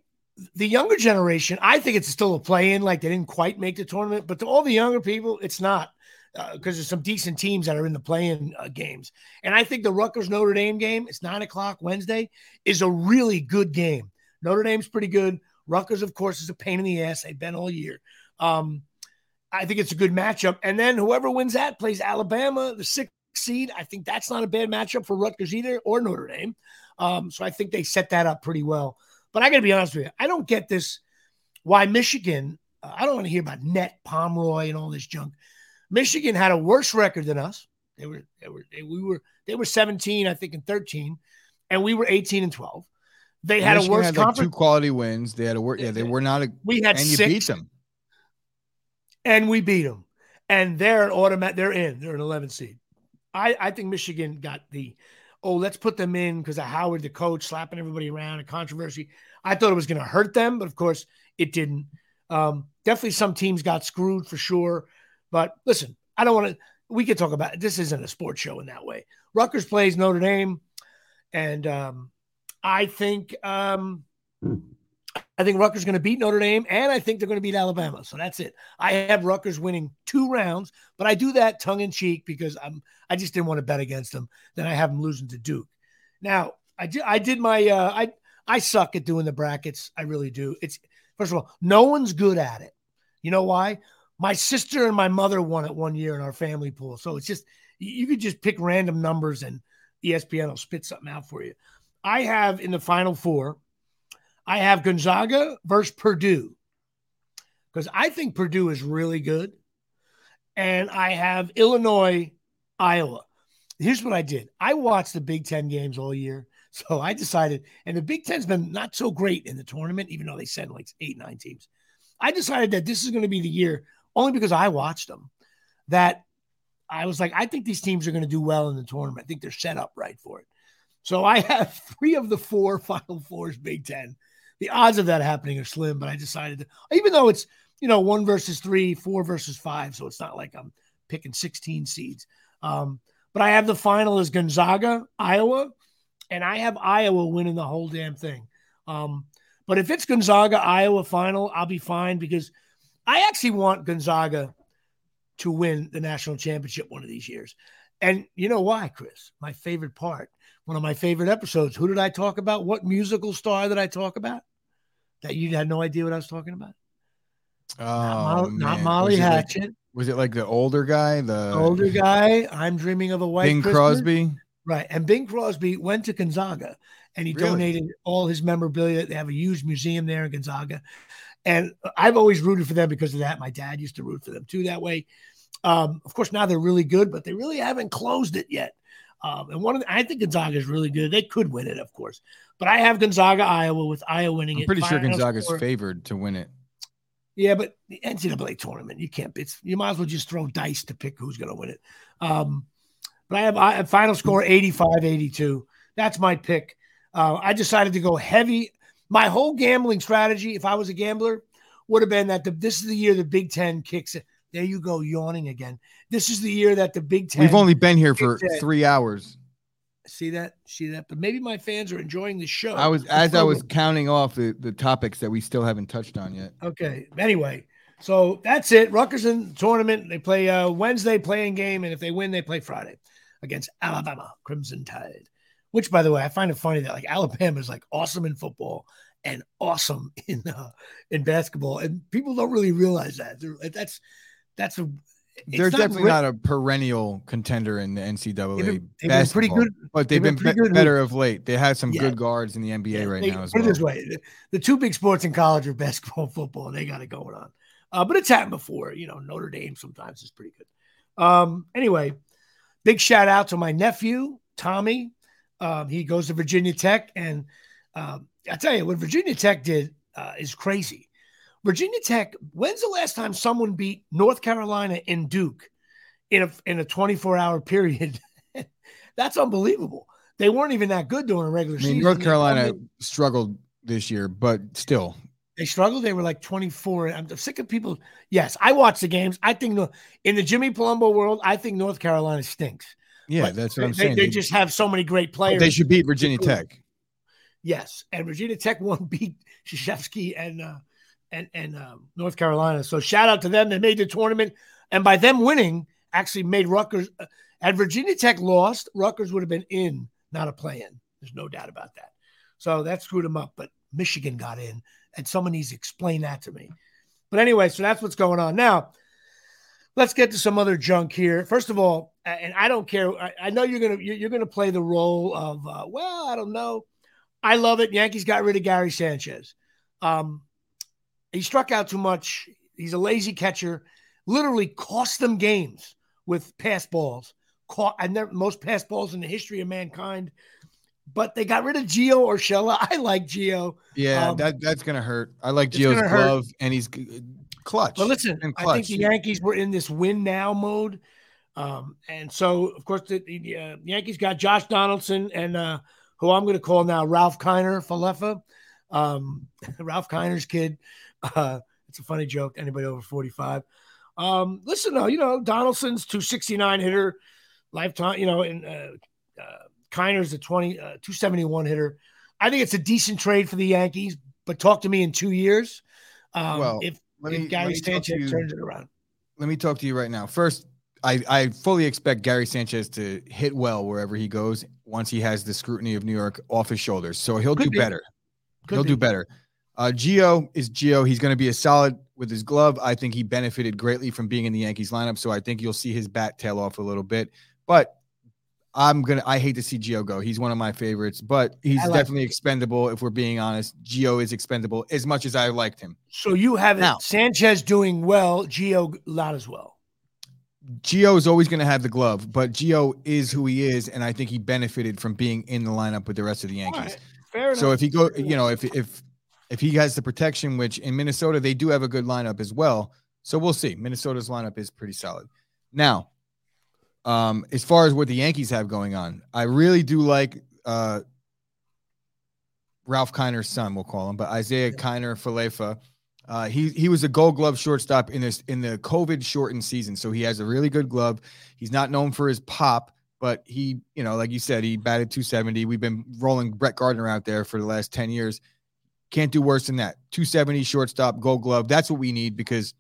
the younger generation, I think it's still a play in. Like they didn't quite make the tournament, but to all the younger people, it's not because uh, there's some decent teams that are in the play-in uh, games. And I think the Rutgers Notre Dame game, it's nine o'clock Wednesday, is a really good game. Notre Dame's pretty good. Rutgers, of course, is a pain in the ass. They've been all year. Um, I think it's a good matchup. And then whoever wins that plays Alabama, the sixth seed. I think that's not a bad matchup for Rutgers either or Notre Dame. Um, so I think they set that up pretty well. But I got to be honest with you, I don't get this. Why Michigan? Uh, I don't want to hear about net Pomeroy and all this junk. Michigan had a worse record than us. They were, they were, they, we were, they were 17, I think, and 13, and we were 18 and 12. They had Michigan a worse had like two quality wins. They had a work. Yeah, they were not a. We had and you beat them, and we beat them, and they're an automatic. They're in. They're an 11 seed. I I think Michigan got the. Oh, let's put them in because of Howard, the coach, slapping everybody around, a controversy. I thought it was going to hurt them, but of course it didn't. Um, definitely, some teams got screwed for sure. But listen, I don't want to. We could talk about it. This isn't a sports show in that way. Rutgers plays Notre Dame, and um, I think um, I think Rutgers going to beat Notre Dame, and I think they're going to beat Alabama. So that's it. I have Rutgers winning two rounds, but I do that tongue in cheek because I'm I just didn't want to bet against them. Then I have them losing to Duke. Now I did I did my uh, I I suck at doing the brackets. I really do. It's first of all, no one's good at it. You know why? My sister and my mother won it one year in our family pool. So it's just you could just pick random numbers and ESPN will spit something out for you. I have in the final four, I have Gonzaga versus Purdue because I think Purdue is really good. And I have Illinois, Iowa. Here's what I did I watched the Big Ten games all year. (laughs) So I decided, and the Big Ten's been not so great in the tournament, even though they send like eight, nine teams. I decided that this is going to be the year only because I watched them, that I was like, I think these teams are going to do well in the tournament. I think they're set up right for it. So I have (laughs) three of the four (laughs) Final Fours Big Ten. The odds of that happening are slim, but I decided to, even though it's, you know, one versus three, four versus five. So it's not like I'm picking 16 seeds. Um, but I have the final as Gonzaga, Iowa, and I have Iowa winning the whole damn thing. Um, but if it's Gonzaga, Iowa final, I'll be fine because – I actually want Gonzaga to win the national championship one of these years. And you know why, Chris? My favorite part, one of my favorite episodes. Who did I talk about? What musical star did I talk about? That you had no idea what I was talking about? Oh, not, not Molly was Hatchet. Like, was it like the older guy? The older guy. I'm dreaming of a white. Bing Christmas. Crosby. Right. And Bing Crosby went to Gonzaga and he really? donated all his memorabilia. They have a huge museum there in Gonzaga. And I've always rooted for them because of that. My dad used to root for them too that way. Um, of course, now they're really good, but they really haven't closed it yet. Um, and one of the, I think Gonzaga is really good. They could win it, of course, but I have Gonzaga, Iowa, with Iowa winning I'm it. Pretty sure Gonzaga's score. favored to win it. Yeah, but the NCAA tournament, you can't. It's you might as well just throw dice to pick who's going to win it. Um, but I have, I final score 85-82. That's my pick. Uh, I decided to go heavy my whole gambling strategy, if I was a gambler, would have been that the, this is the year the Big Ten kicks it. There you go, yawning again. This is the year that the Big Ten. We've only been here for three hours. See that? See that? But maybe my fans are enjoying the show. I was as I was counting off the, the topics that we still haven't touched on yet. Okay. Anyway, so that's it. Rutgers in tournament. They play uh, Wednesday play-in game, and if they win, they play Friday against Alabama Crimson Tide. Which, by the way, I find it funny that like Alabama is like awesome in football and awesome (laughs) in uh, in basketball, and people don't really realize that. They're, that's that's a. They're not definitely not a perennial contender in the NCAA they've been, they've been pretty good, but they've, they've been, been be- better of late. They have some yeah. good guards in the NBA yeah, right they, now as put well. It this way, the, the, two big sports in college are (laughs) basketball and football, and they got it going on. Uh, but it's happened before. You know, Notre Dame sometimes is pretty good. Um, anyway, big shout out to my nephew Tommy. Um, he goes to Virginia Tech, and um, I tell you what Virginia Tech did uh, is crazy. Virginia Tech. When's the last time someone beat North Carolina and Duke in a in a 24 hour period. (laughs) That's unbelievable. They weren't even that good during a regular I mean, season. North Carolina struggled this year, but still. They struggled. They were like 24. I'm sick of people. Yes, I watch the games. I think in the Jimmy Palumbo world, I think North Carolina stinks. Yeah, but that's what I'm they, saying. They, they, just have so many great players. They should beat Virginia Tech. Yes, and Virginia Tech (laughs) won beat Krzyzewski and uh, and and uh, North Carolina. So shout out to them. They made the tournament, and by them winning, actually made Rutgers. Uh, had Virginia Tech lost, Rutgers would have been in, not a play-in. There's no doubt about that. So that screwed them up. But Michigan got in, and someone needs to explain that to me. But anyway, so that's what's going on now. Let's get to some other junk here. First of all, and I don't care. I, I know you're gonna you're gonna play the role of uh, well, I don't know I love it. Yankees got rid of Gary Sanchez. Um, he struck out too much. He's a lazy catcher. Literally cost them games with pass balls. Caught and never most pass balls in the history of mankind. But they got rid of Gio Urshela. (laughs) I like Gio. Yeah, um, that that's gonna hurt. I like Gio's glove, hurt. and he's clutch. But listen, clutch. I think the Yankees were in this win now mode. Um, and so, of course, the, the uh, Yankees got Josh Donaldson and uh, who I'm going to call now Ralph Kiner Falefa. Um, (laughs) Ralph Kiner's kid. Uh, it's a funny joke. Anybody over 45. Um, listen, though, you know, Donaldson's 269 hitter, lifetime, you know, and uh, uh, Kiner's a 20, uh, 271 hitter. I think it's a decent trade for the Yankees, but talk to me in two years. Um, well, if, if me, Gary Sanchez turns it around. Let me talk to you right now. First, I, I fully expect Gary Sanchez to hit well wherever he goes once he has the scrutiny of New York off his shoulders. So he'll Could do be. better. Could he'll be. do better. Uh, Gio is Gio. He's going to be a solid with his glove. I think he benefited greatly from being in the Yankees lineup. So I think you'll see his bat tail off a little bit. But I'm gonna. I hate to see Gio go. He's one of my favorites, but he's like definitely him. expendable. If we're being honest, Gio is expendable as much as I liked him. So you have now, Sanchez doing well, Gio not as well. Gio is always going to have the glove, but Gio is who he is, and I think he benefited from being in the lineup with the rest of the Yankees. Right. So if he go, you know, if if if he has the protection, which in Minnesota they do have a good lineup as well. So we'll see. Minnesota's lineup is pretty solid. Now, um, as far as what the Yankees have going on, I really do like uh, Ralph Kiner's son, we'll call him, but Isiah Kiner Falefa uh, he he was a Gold Glove shortstop in this in the COVID shortened season, so he has a really good glove. He's not known for his pop, but he, you know, like you said, he batted 270. We've been rolling Brett Gardner out there for the last 10 years. Can't do worse than that. 270 shortstop, Gold Glove. That's what we need because,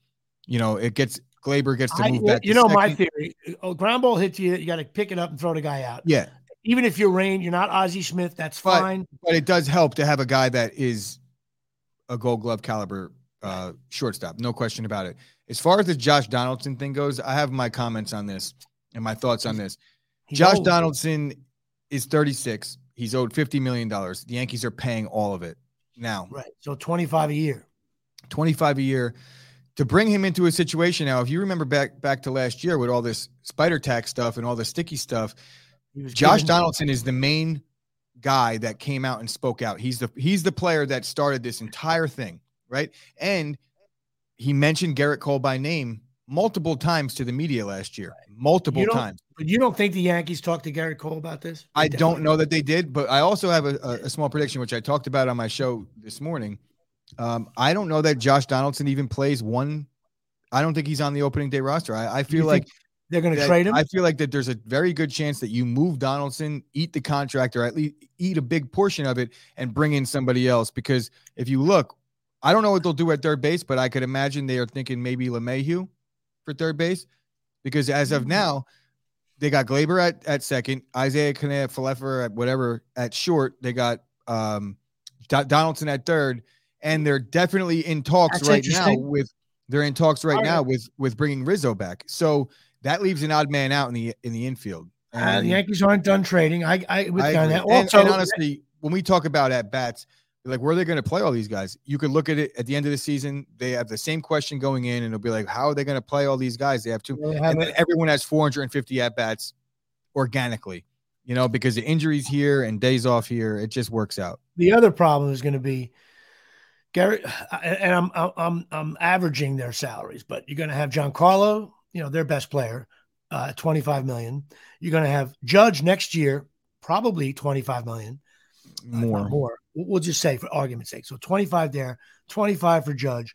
you know, it gets Gleyber gets to move I, back. You know second. my theory: oh, ground ball hits you, you got to pick it up and throw the guy out. Yeah. Even if you're Rain, you're not Ozzie Smith. That's fine. But, but it does help to have a guy that is a Gold Glove caliber uh, shortstop, no question about it. As far as the Josh Donaldson thing goes, I have my comments on this and my thoughts on this. He's Josh old. Donaldson is 36. He's owed 50 million dollars. The Yankees are paying all of it now. Right. So 25 a year. 25 a year to bring him into a situation now. If you remember back back to last year with all this spider tack stuff and all the sticky stuff, Josh Donaldson is the main guy that came out and spoke out. He's the he's the player that started this entire thing right? And he mentioned Gerrit Cole by name multiple times to the media last year, multiple times. But you don't think the Yankees talked to Gerrit Cole about this? They I don't know that they did, but I also have a, a, small prediction, which I talked about on my show this morning. Um, I don't know that Josh Donaldson even plays one. I don't think he's on the opening day roster. I, I feel like they're going to trade him. I feel like that there's a very good chance that you move Donaldson, eat the contract, or at least eat a big portion of it, and bring in somebody else. Because if you look, I don't know what they'll do at third base, but I could imagine they are thinking maybe LeMahieu for third base because as of mm-hmm. now, they got Gleyber at, at second, Isiah Kiner Falefa at whatever at short. They got um, Donaldson at third, and they're definitely in talks That's right now with they're in talks right, right now with with bringing Rizzo back. So that leaves an odd man out in the in the infield. Uh, the Yankees aren't done trading. I I with I that. Also, and, and honestly, when we talk about at bats, like where are they going to play all these guys? You could look at it at the end of the season. They have the same question going in, and it'll be like, how are they going to play all these guys? They have two, and everyone has 450 at bats organically, you know, because the injuries here and days off here, it just works out. The other problem is going to be Gary, and I'm I'm I'm averaging their salaries, but you're going to have Giancarlo, you know, their best player, uh, 25 million. You're going to have Judge next year, probably 25 million. More. more. We'll just say for argument's sake. So 25 there, 25 for Judge,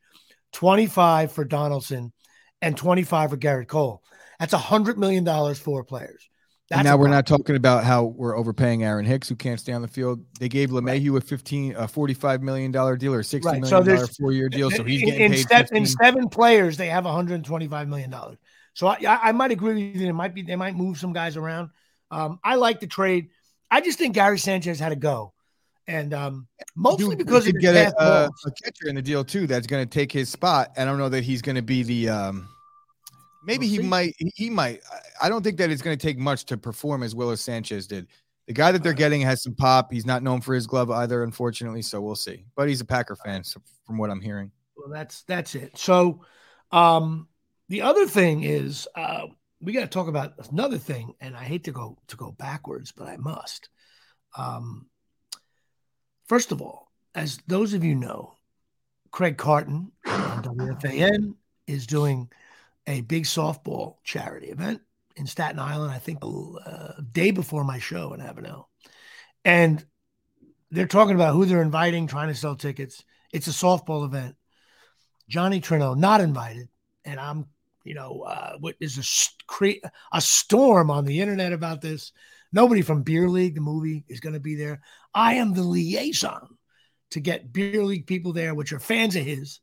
25 for Donaldson, and 25 for Gerrit Cole. That's a $100 million for players. That's now we're not talking about how we're overpaying Aaron Hicks, who can't stay on the field. They gave LeMahieu a 15, a $45 million deal or $60 right. million so four year deal. So he's getting in, paid. Step, in seven players, they have $125 million. So I, I might agree with you. It might be, they might move some guys around. Um, I like the trade. I just think Gary Sanchez had to go. And um, mostly because you get a, uh, a, catcher in the deal too that's going to take his spot. I don't know that he's going to be the um, Maybe we'll he see. might. He might. I don't think that it's going to take much to perform as well as Sanchez did. The guy that they're getting has some pop. He's not known for his glove either, unfortunately. So we'll see. But he's a Packer fan, so from what I'm hearing. Well, that's that's it. So, um, the other thing is, uh, we got to talk about another thing, and I hate to go to go backwards, but I must. Um, first of all, as those of you know, Craig Carton on WFAN is doing a big softball charity event in Staten Island, I think a uh, day before my show in Avenel. And they're talking about who they're inviting, trying to sell tickets. It's a softball event. Johnny Trino not invited. And I'm, you know, uh, what is a, a storm on the internet about this. Nobody from Beer League, the movie, is going to be there. I am the liaison to get Beer League people there, which are fans of his.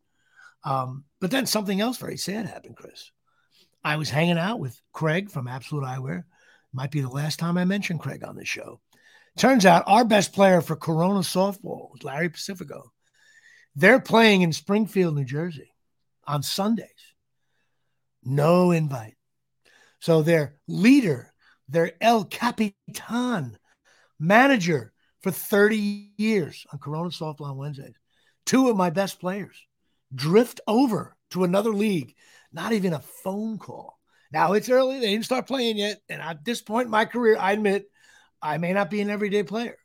Um, but then something else very sad happened, Chris. I was hanging out with Craig from Absolute Eyewear. Might be the last time I mentioned Craig on the show. Turns out our best player for Corona softball was Larry Pacifico. They're playing in Springfield, New Jersey on Sundays. No invite. So their leader, their El Capitan, manager for 30 years on Corona softball on Wednesdays, two of my best players drift over to another league not even a phone call. Now it's early; they didn't start playing yet, and at this point in my career, I admit I may not be an everyday player,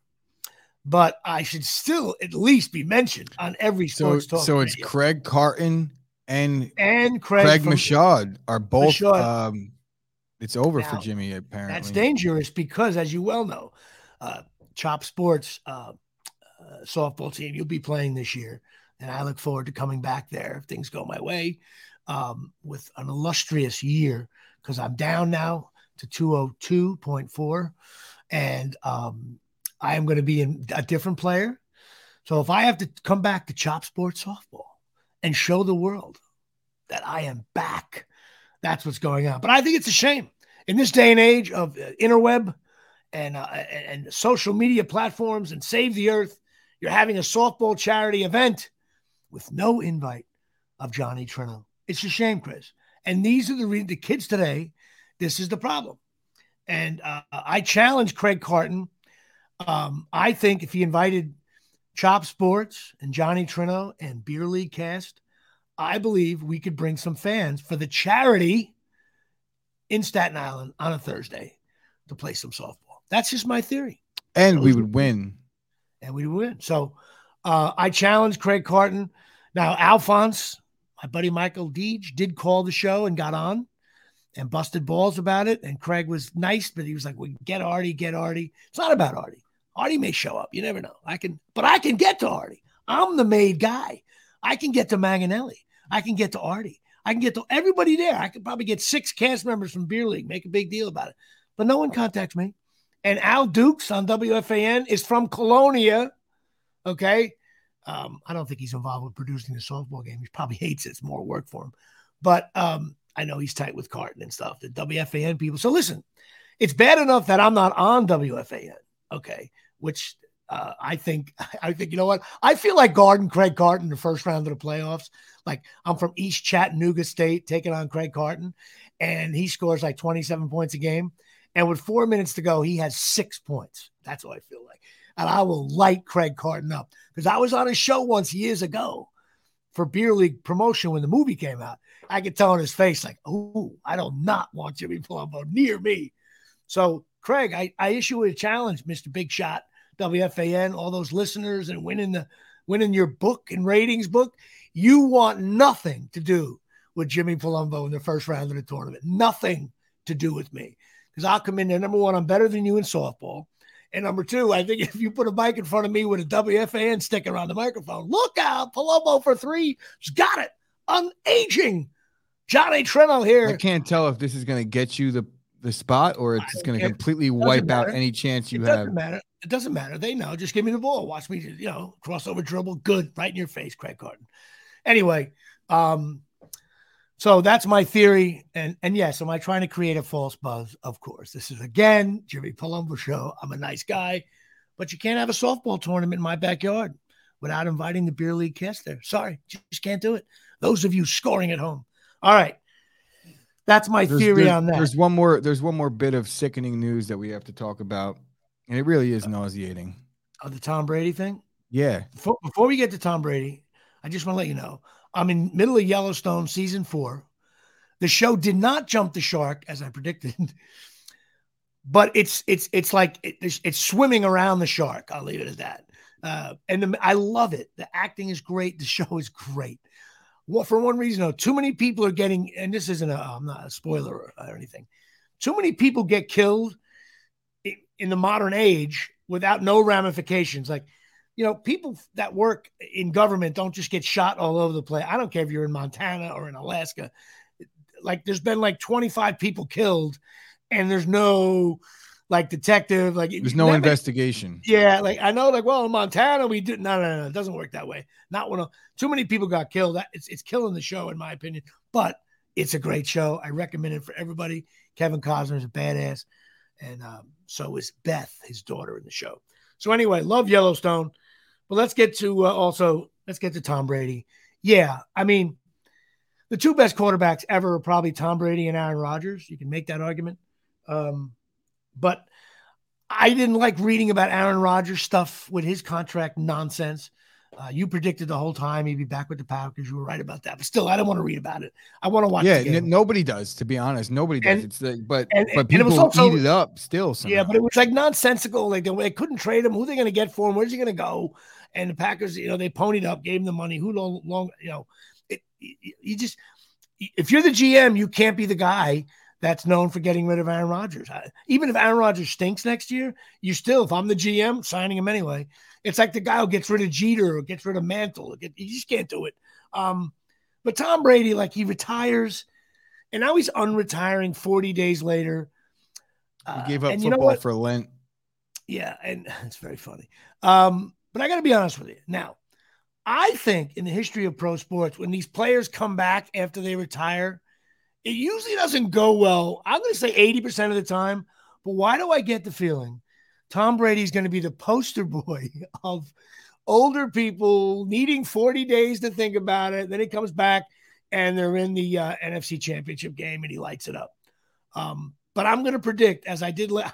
but I should still at least be mentioned on every sports so, talk. So it's Craig Carton and and Craig, Craig Michaud are both. Michaud. Um, it's over now, for Jimmy. Apparently, that's dangerous because, as you well know, uh, Chop Sports uh, uh, softball team you'll be playing this year, and I look forward to coming back there if things go my way um, with an illustrious year because I'm down now to 202.4 and um, I am going to be in a different player. So if I have to come back to Chop Sports Softball and show the world that I am back, that's what's going on. But I think it's a shame in this day and age of uh, interweb and uh, and social media platforms and save the earth. You're having a softball charity event with no invite of Johnny Trino. It's a shame, Chris. And these are the re- the kids today. This is the problem. And uh, I challenge Craig Carton. Um, I think if he invited Chop Sports and Johnny Trino and Beer League Cast, I believe we could bring some fans for the charity in Staten Island on a Thursday to play some softball. That's just my theory. And Those we would win. And we would win. So uh, I challenge Craig Carton. Now, Alphonse, my buddy Michael Deej did call the show and got on and busted balls about it. And Craig was nice, but he was like, well, get Artie, get Artie. It's not about Artie. Artie may show up. You never know. I can, but I can get to Artie. I'm the made guy. I can get to Manganelli. I can get to Artie. I can get to everybody there. I could probably get six cast members from Beer League, make a big deal about it. But no one contacts me. And Al Dukes on WFAN is from Colonia. Okay. Um, I don't think he's involved with producing the softball game. He probably hates it. It's more work for him. But um, I know he's tight with Carton and stuff, the WFAN people. So listen, it's bad enough that I'm not on WFAN. Okay. Which uh, I think, (laughs) I think, you know what? I feel like Garden Craig Carton the first round of the playoffs. Like I'm from East Chattanooga State taking on Craig Carton, and he scores like 27 points a game. And with four minutes to go, he has six points. That's what I feel like and I will light Craig Carton up because I was on a show once years ago for Beer League promotion when the movie came out. I could tell on his face, like, oh, I do not want Jimmy Palumbo near me. So, Craig, I, I issue a challenge, Mr. Big Shot, WFAN, all those listeners and winning the winning your book and ratings book. You want nothing to do with Jimmy Palumbo in the first round of the tournament. Nothing to do with me because I'll come in there. Number one, I'm better than you in softball. And number two, I think (laughs) if you put a mic in front of me with a WFAN sticker on the microphone, look out, Palumbo for three. He's got it. Unaging. Johnny Trino here. I can't tell if this is going to get you the, the spot or it's just going to completely wipe matter. out any chance you it have. Doesn't matter. It doesn't matter. They know. Just give me the ball. Watch me, you know, crossover dribble. Good. Right in your face, Craig Carton. Anyway, um, so that's my theory. And and yes, am I trying to create a false buzz? Of course. This is again Jimmy Palumbo show. I'm a nice guy, but you can't have a softball tournament in my backyard without inviting the beer league cast there. Sorry, just can't do it. Those of you scoring at home. All right. That's my there's, theory there's, on that. There's one more, there's one more bit of sickening news that we have to talk about. And it really is uh, nauseating. Oh, the Tom Brady thing? Yeah. Before, before we get to Tom Brady, I just want to let you know I'm in middle of Yellowstone season four. The show did not jump the shark as I predicted, (laughs) but it's it's it's like it's, it's swimming around the shark. I'll leave it at that. Uh, and the, I love it. The acting is great. The (laughs) show is great. Well, for one reason, though, too many people are getting, and this isn't a, I'm not a spoiler or, anything. Too many people get killed in the modern age without no ramifications. Like you know, people that work in government don't just get shot all over the place. I don't care if you're in Montana or in Alaska. Like there's been like 25 people killed and there's no like detective, like there's no investigation. Makes, yeah, like I know, like, well, in Montana, we do no, no, no, it doesn't work that way. Not one of too many people got killed. That it's it's killing the show, in my opinion. But it's a great show. I recommend it for everybody. Kevin Costner is a badass, and um, so is Beth, his daughter, in the show. So anyway, love Yellowstone. But let's get to uh, also let's get to Tom Brady. Yeah, I mean, the two best quarterbacks ever are probably Tom Brady and Aaron Rodgers. You can make that argument. Um, but I didn't like reading about Aaron Rodgers stuff with his contract nonsense. Uh, you predicted the whole time he'd be back with the Packers. You were right about that, but still, I don't want to read about it. I want to watch. Yeah, n- nobody does. To be honest, nobody does. And, it's the but and, but people it was also, eat it up still. Somehow. Yeah, but it was like nonsensical. Like they, they couldn't trade him. Who are they going to get for him? Where's he going to go? And the Packers, you know, they ponied up, gave him the money. Who long, long you know, it, you just if you're the GM, you can't be the guy that's known for getting rid of Aaron Rodgers. Even if Aaron Rodgers stinks next year, you still, if I'm the GM, signing him anyway. It's like the guy who gets rid of Jeter or gets rid of Mantle. You just can't do it. Um, but Tom Brady, like he retires, and now he's unretiring 40 days later. He gave up uh, football you know for Lent. Yeah, and (laughs) it's very funny. Um, but I got to be honest with you. Now, I think in the history of pro sports, when these players come back after they retire, it usually doesn't go well. I'm going to say 80% of the time. But why do I get the feeling Tom Brady's going to be the poster (laughs) boy of older people needing 40 days to think about it? Then he comes back and they're in the uh, NFC championship game and he lights it up. Um, but I'm going to predict, as I did, (laughs) I,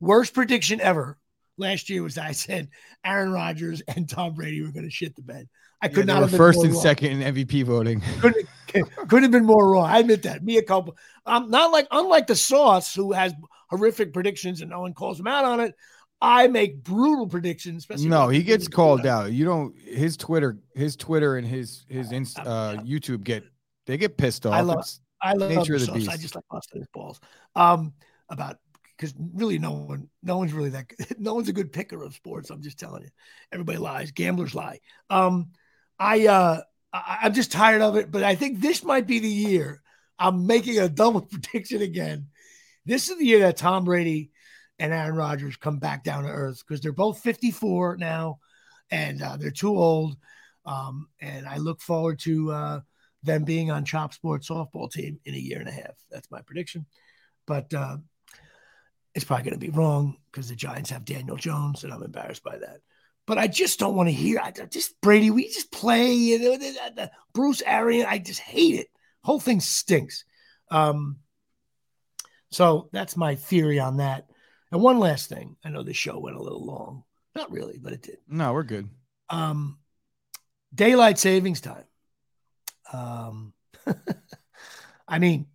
worst prediction ever last year was I said Aaron Rodgers and Tom Brady were going to shit the bed. I could yeah, not have first and wrong. second in MVP voting. (laughs) couldn't, could have been more wrong. I admit that. Me a couple. I'm not like unlike the Sauce who has horrific predictions and no one calls him out on it. I make brutal predictions. No, he gets called out. You don't. His Twitter, his Twitter, and his his Inst, uh, YouTube get they get pissed off. I love. It's I love nature of the beast. I just like busting his balls. Um, about because really no one no one's really that good. (laughs) no one's a good picker of sports i'm just telling you. Everybody lies gamblers lie. Um i uh I, i'm just tired of it but i think this might be the year i'm making a (laughs) double prediction again. This is the year that tom brady and aaron rodgers come back down to earth because they're both 54 now and uh, they're too old. Um and i look forward to uh them being on chop sports softball team in a year and a half. That's my prediction. But uh it's probably going to be wrong because the Giants have Daniel Jones, and I'm embarrassed by that. But I just don't want to hear. I just Brady. We just play. You know, the, the, Bruce Arian. I just hate it. Whole thing stinks. Um, so that's my theory on that. And one last thing. I know the show went a little long. Not really, but it did. No, we're good. Um, daylight savings time. Um, (laughs) I mean,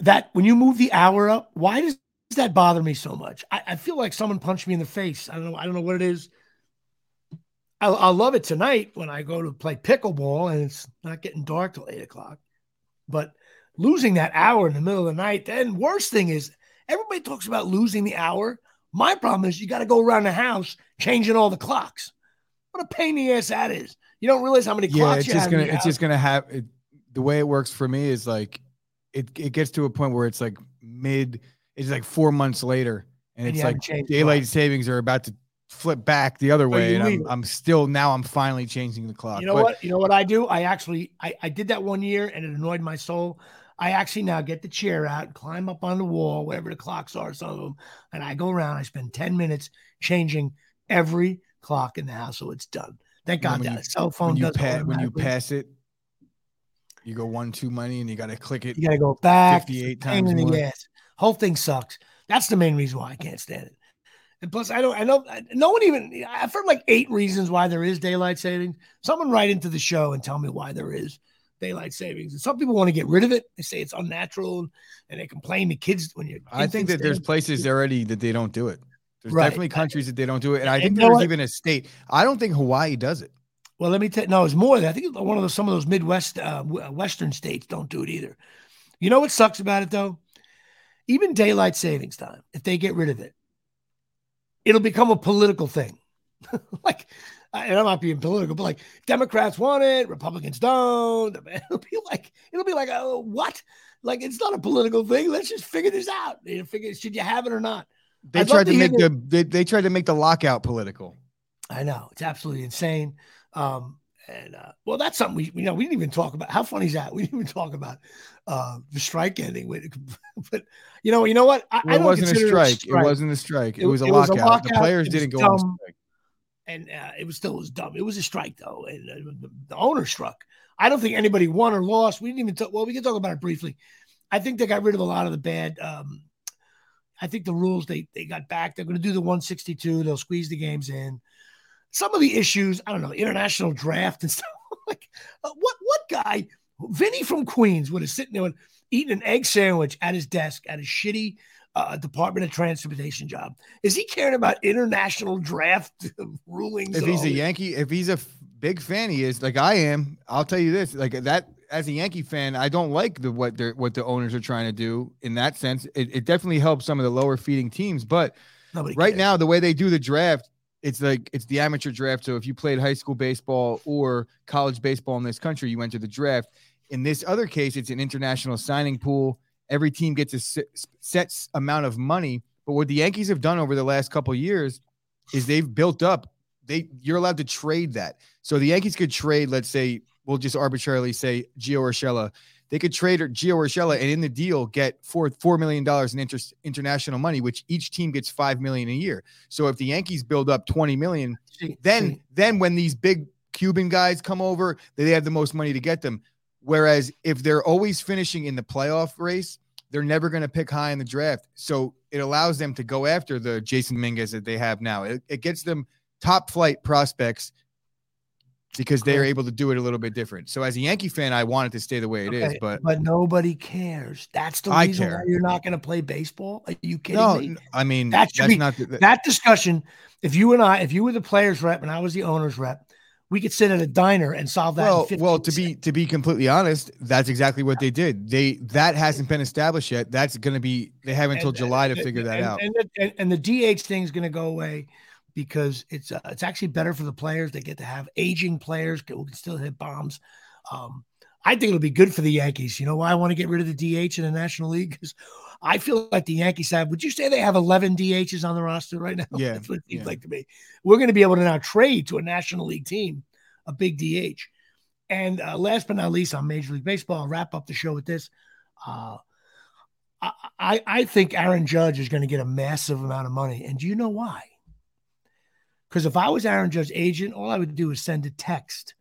that when you move the hour up, why does that bother me so much? I, I feel like someone punched me in the face. I don't know. I don't know what it is. I'll, I'll love it tonight when I go to play pickleball and it's not getting dark till eight o'clock. But losing that hour in the middle of the night. Then worst thing is everybody talks about losing the hour. My problem is you got to go around the house changing all the clocks. What a pain in the ass that is. You don't realize how many yeah, clocks it's just gonna it's just gonna have it, the way it works for me is like it it gets to a point where it's like mid it's like four months later and, and it's like daylight savings are about to flip back the other way and I'm, I'm still now I'm finally changing the clock. You know but, what? You know what I do? I actually I, I did that one year and it annoyed my soul. I actually now get the chair out, climb up on the wall, wherever the clocks are, some of them, and I go around. I spend 10 minutes changing every clock in the house so it's done. Thank God that you, cell phone when you, does pa- when you pass it, you go one two money and you got to click it. You got to go back 58 times in the ass. Whole thing sucks. That's the main reason why I can't stand it. And plus, I don't, I know no one even, I've heard like eight reasons why there is daylight savings. Someone write into the show and tell me why there is daylight savings. And some people want to get rid of it. They say it's unnatural and they complain to kids when you. I think that there's places already that they don't do it. There's right. definitely countries that they don't do it. And I think there's even a state. I don't think Hawaii does it. Well, let me tell you, no, it's more than I think one of those, some of those Midwest, uh, uh, Western states don't do it either. You know what sucks about it though? Even daylight savings time, if they get rid of it, it'll become a political thing. (laughs) like, and I'm not being political, but like Democrats want it, Republicans don't. (laughs) It'll be like, it'll be like, oh, what? Like, it's not a political thing. Let's just figure this out. You figure, should you have it or not? They I'd tried to, to make the, they, they tried to make the lockout political. I know it's absolutely insane. Um, and uh, well, that's something we you know we didn't even talk about. How funny is that? We didn't even talk about uh, the strike ending. (laughs) but you know, you know what? I, well, it, wasn't a strike. a strike. It wasn't a strike. It, it was, a, it lockout. was a lockout. The players didn't go on strike. And uh, it was still was dumb. It was a strike though, and uh, the, the, owner struck. I don't think anybody won or lost. We didn't even talk. Well, we can talk about it briefly. I think they got rid of a lot of the bad. Um, I think the rules they they got back. They're going to do the 162. They'll squeeze the games in some of the issues, I don't know, international draft and (laughs) stuff. like, uh, what what guy, Vinny from Queens, would have sitting there and eating an egg sandwich at his desk at a shitty uh, Department of Transportation job? Is he caring about international draft (laughs) rulings? If he's a Yankee, if he's a f- big fan, he is like I am. I'll tell you this: like that, as a Yankee fan, I don't like the what they're what the owners are trying to do in that sense. It, it definitely helps some of the lower feeding teams, but. Nobody right cares. now, the way they do the draft, it's like it's the amateur draft. So if you played high school baseball or college baseball in this country, you enter the draft. In this other case, it's an international signing pool. Every team gets a set amount of money. But what the Yankees have done over the last couple years is they've built up. They you're allowed to trade that. So the Yankees could trade, let's say, we'll just arbitrarily say Gio Urshela they could trade Gio Urshela and in the deal get four four million dollars in interest international money, which each team gets five million a year. So if the Yankees build up twenty million, then then when these big Cuban guys come over, they have the most money to get them. Whereas if they're always finishing in the playoff race, they're never going to pick high in the draft. So it allows them to go after the Jasson Dominguez that they have now. It, it gets them top flight prospects because they are able to do it a little bit different. So as a Yankee fan, I want it to stay the way it okay, is, but but nobody cares. That's the I reason care. why you're not going to play baseball. Are you kidding no, me? I mean that should be not the, that discussion. If you and I, if you were the players rep and I was the owners rep, we could sit at a diner and solve that. Well, well, to be to be completely honest, that's exactly what they did. They that hasn't been established yet. That's going to be they have until and, July to and, figure that and, out. And, and the DH thing is going to go away because it's uh, it's actually better for the players. They get to have aging players who can still hit bombs. Um, I think it'll be good for the Yankees. You know why I want to get rid of the DH in the National League? Because I feel like the Yankees have. Would you say they have 11 DHs on the roster right now? (laughs) Yeah, that's what it seems yeah. like to me. We're going to be able to now trade to a National League team a big DH. And uh, last but not least, on Major League Baseball, I'll wrap up the show with this. Uh, I, I think Aaron Judge is going to get a massive amount of money. And do you know why? Because if I was Aaron Judge's agent, all I would do is send a text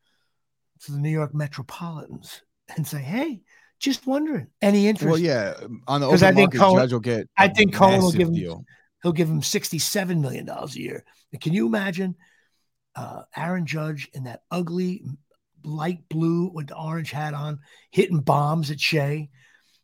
to the New York Metropolitans and say, "Hey, just wondering, any interest?" Well, yeah, on the open I think market, Cohen, Judge will get. I think Cohen will give deal. him. He'll give him sixty-seven million dollars a year. And can you imagine uh, Aaron Judge in that ugly light blue with the orange hat on, hitting bombs at Shea?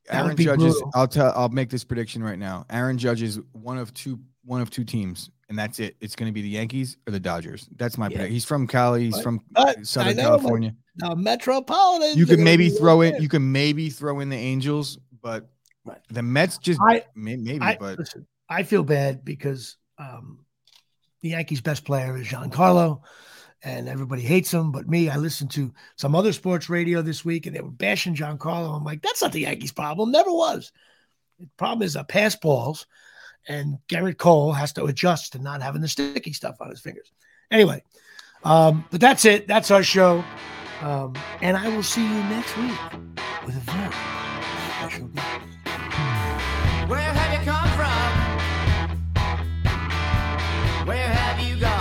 That Aaron Judge is. I'll tell. I'll make this prediction right now. Aaron Judge is one of two. One of two teams and that's it. It's going to be the Yankees or the Dodgers. That's my yeah. pick. He's from Cali. He's from Southern know, California. Now, Metropolitan. You can maybe throw in. You can maybe throw in the Angels, but right. the Mets just I, maybe. I, but listen, I feel bad because um, the Yankees' best player is Giancarlo, and everybody hates him. But me, I listened to some other sports radio this week, and they were bashing Giancarlo. I'm like, that's not the Yankees' problem. Never was. The problem is a pass balls and Gerrit Cole has to adjust to not having the sticky stuff on his fingers. Anyway, um, but that's it. That's our show. Um, and I will see you next week with a very special guest. Where have you come from? Where have you gone?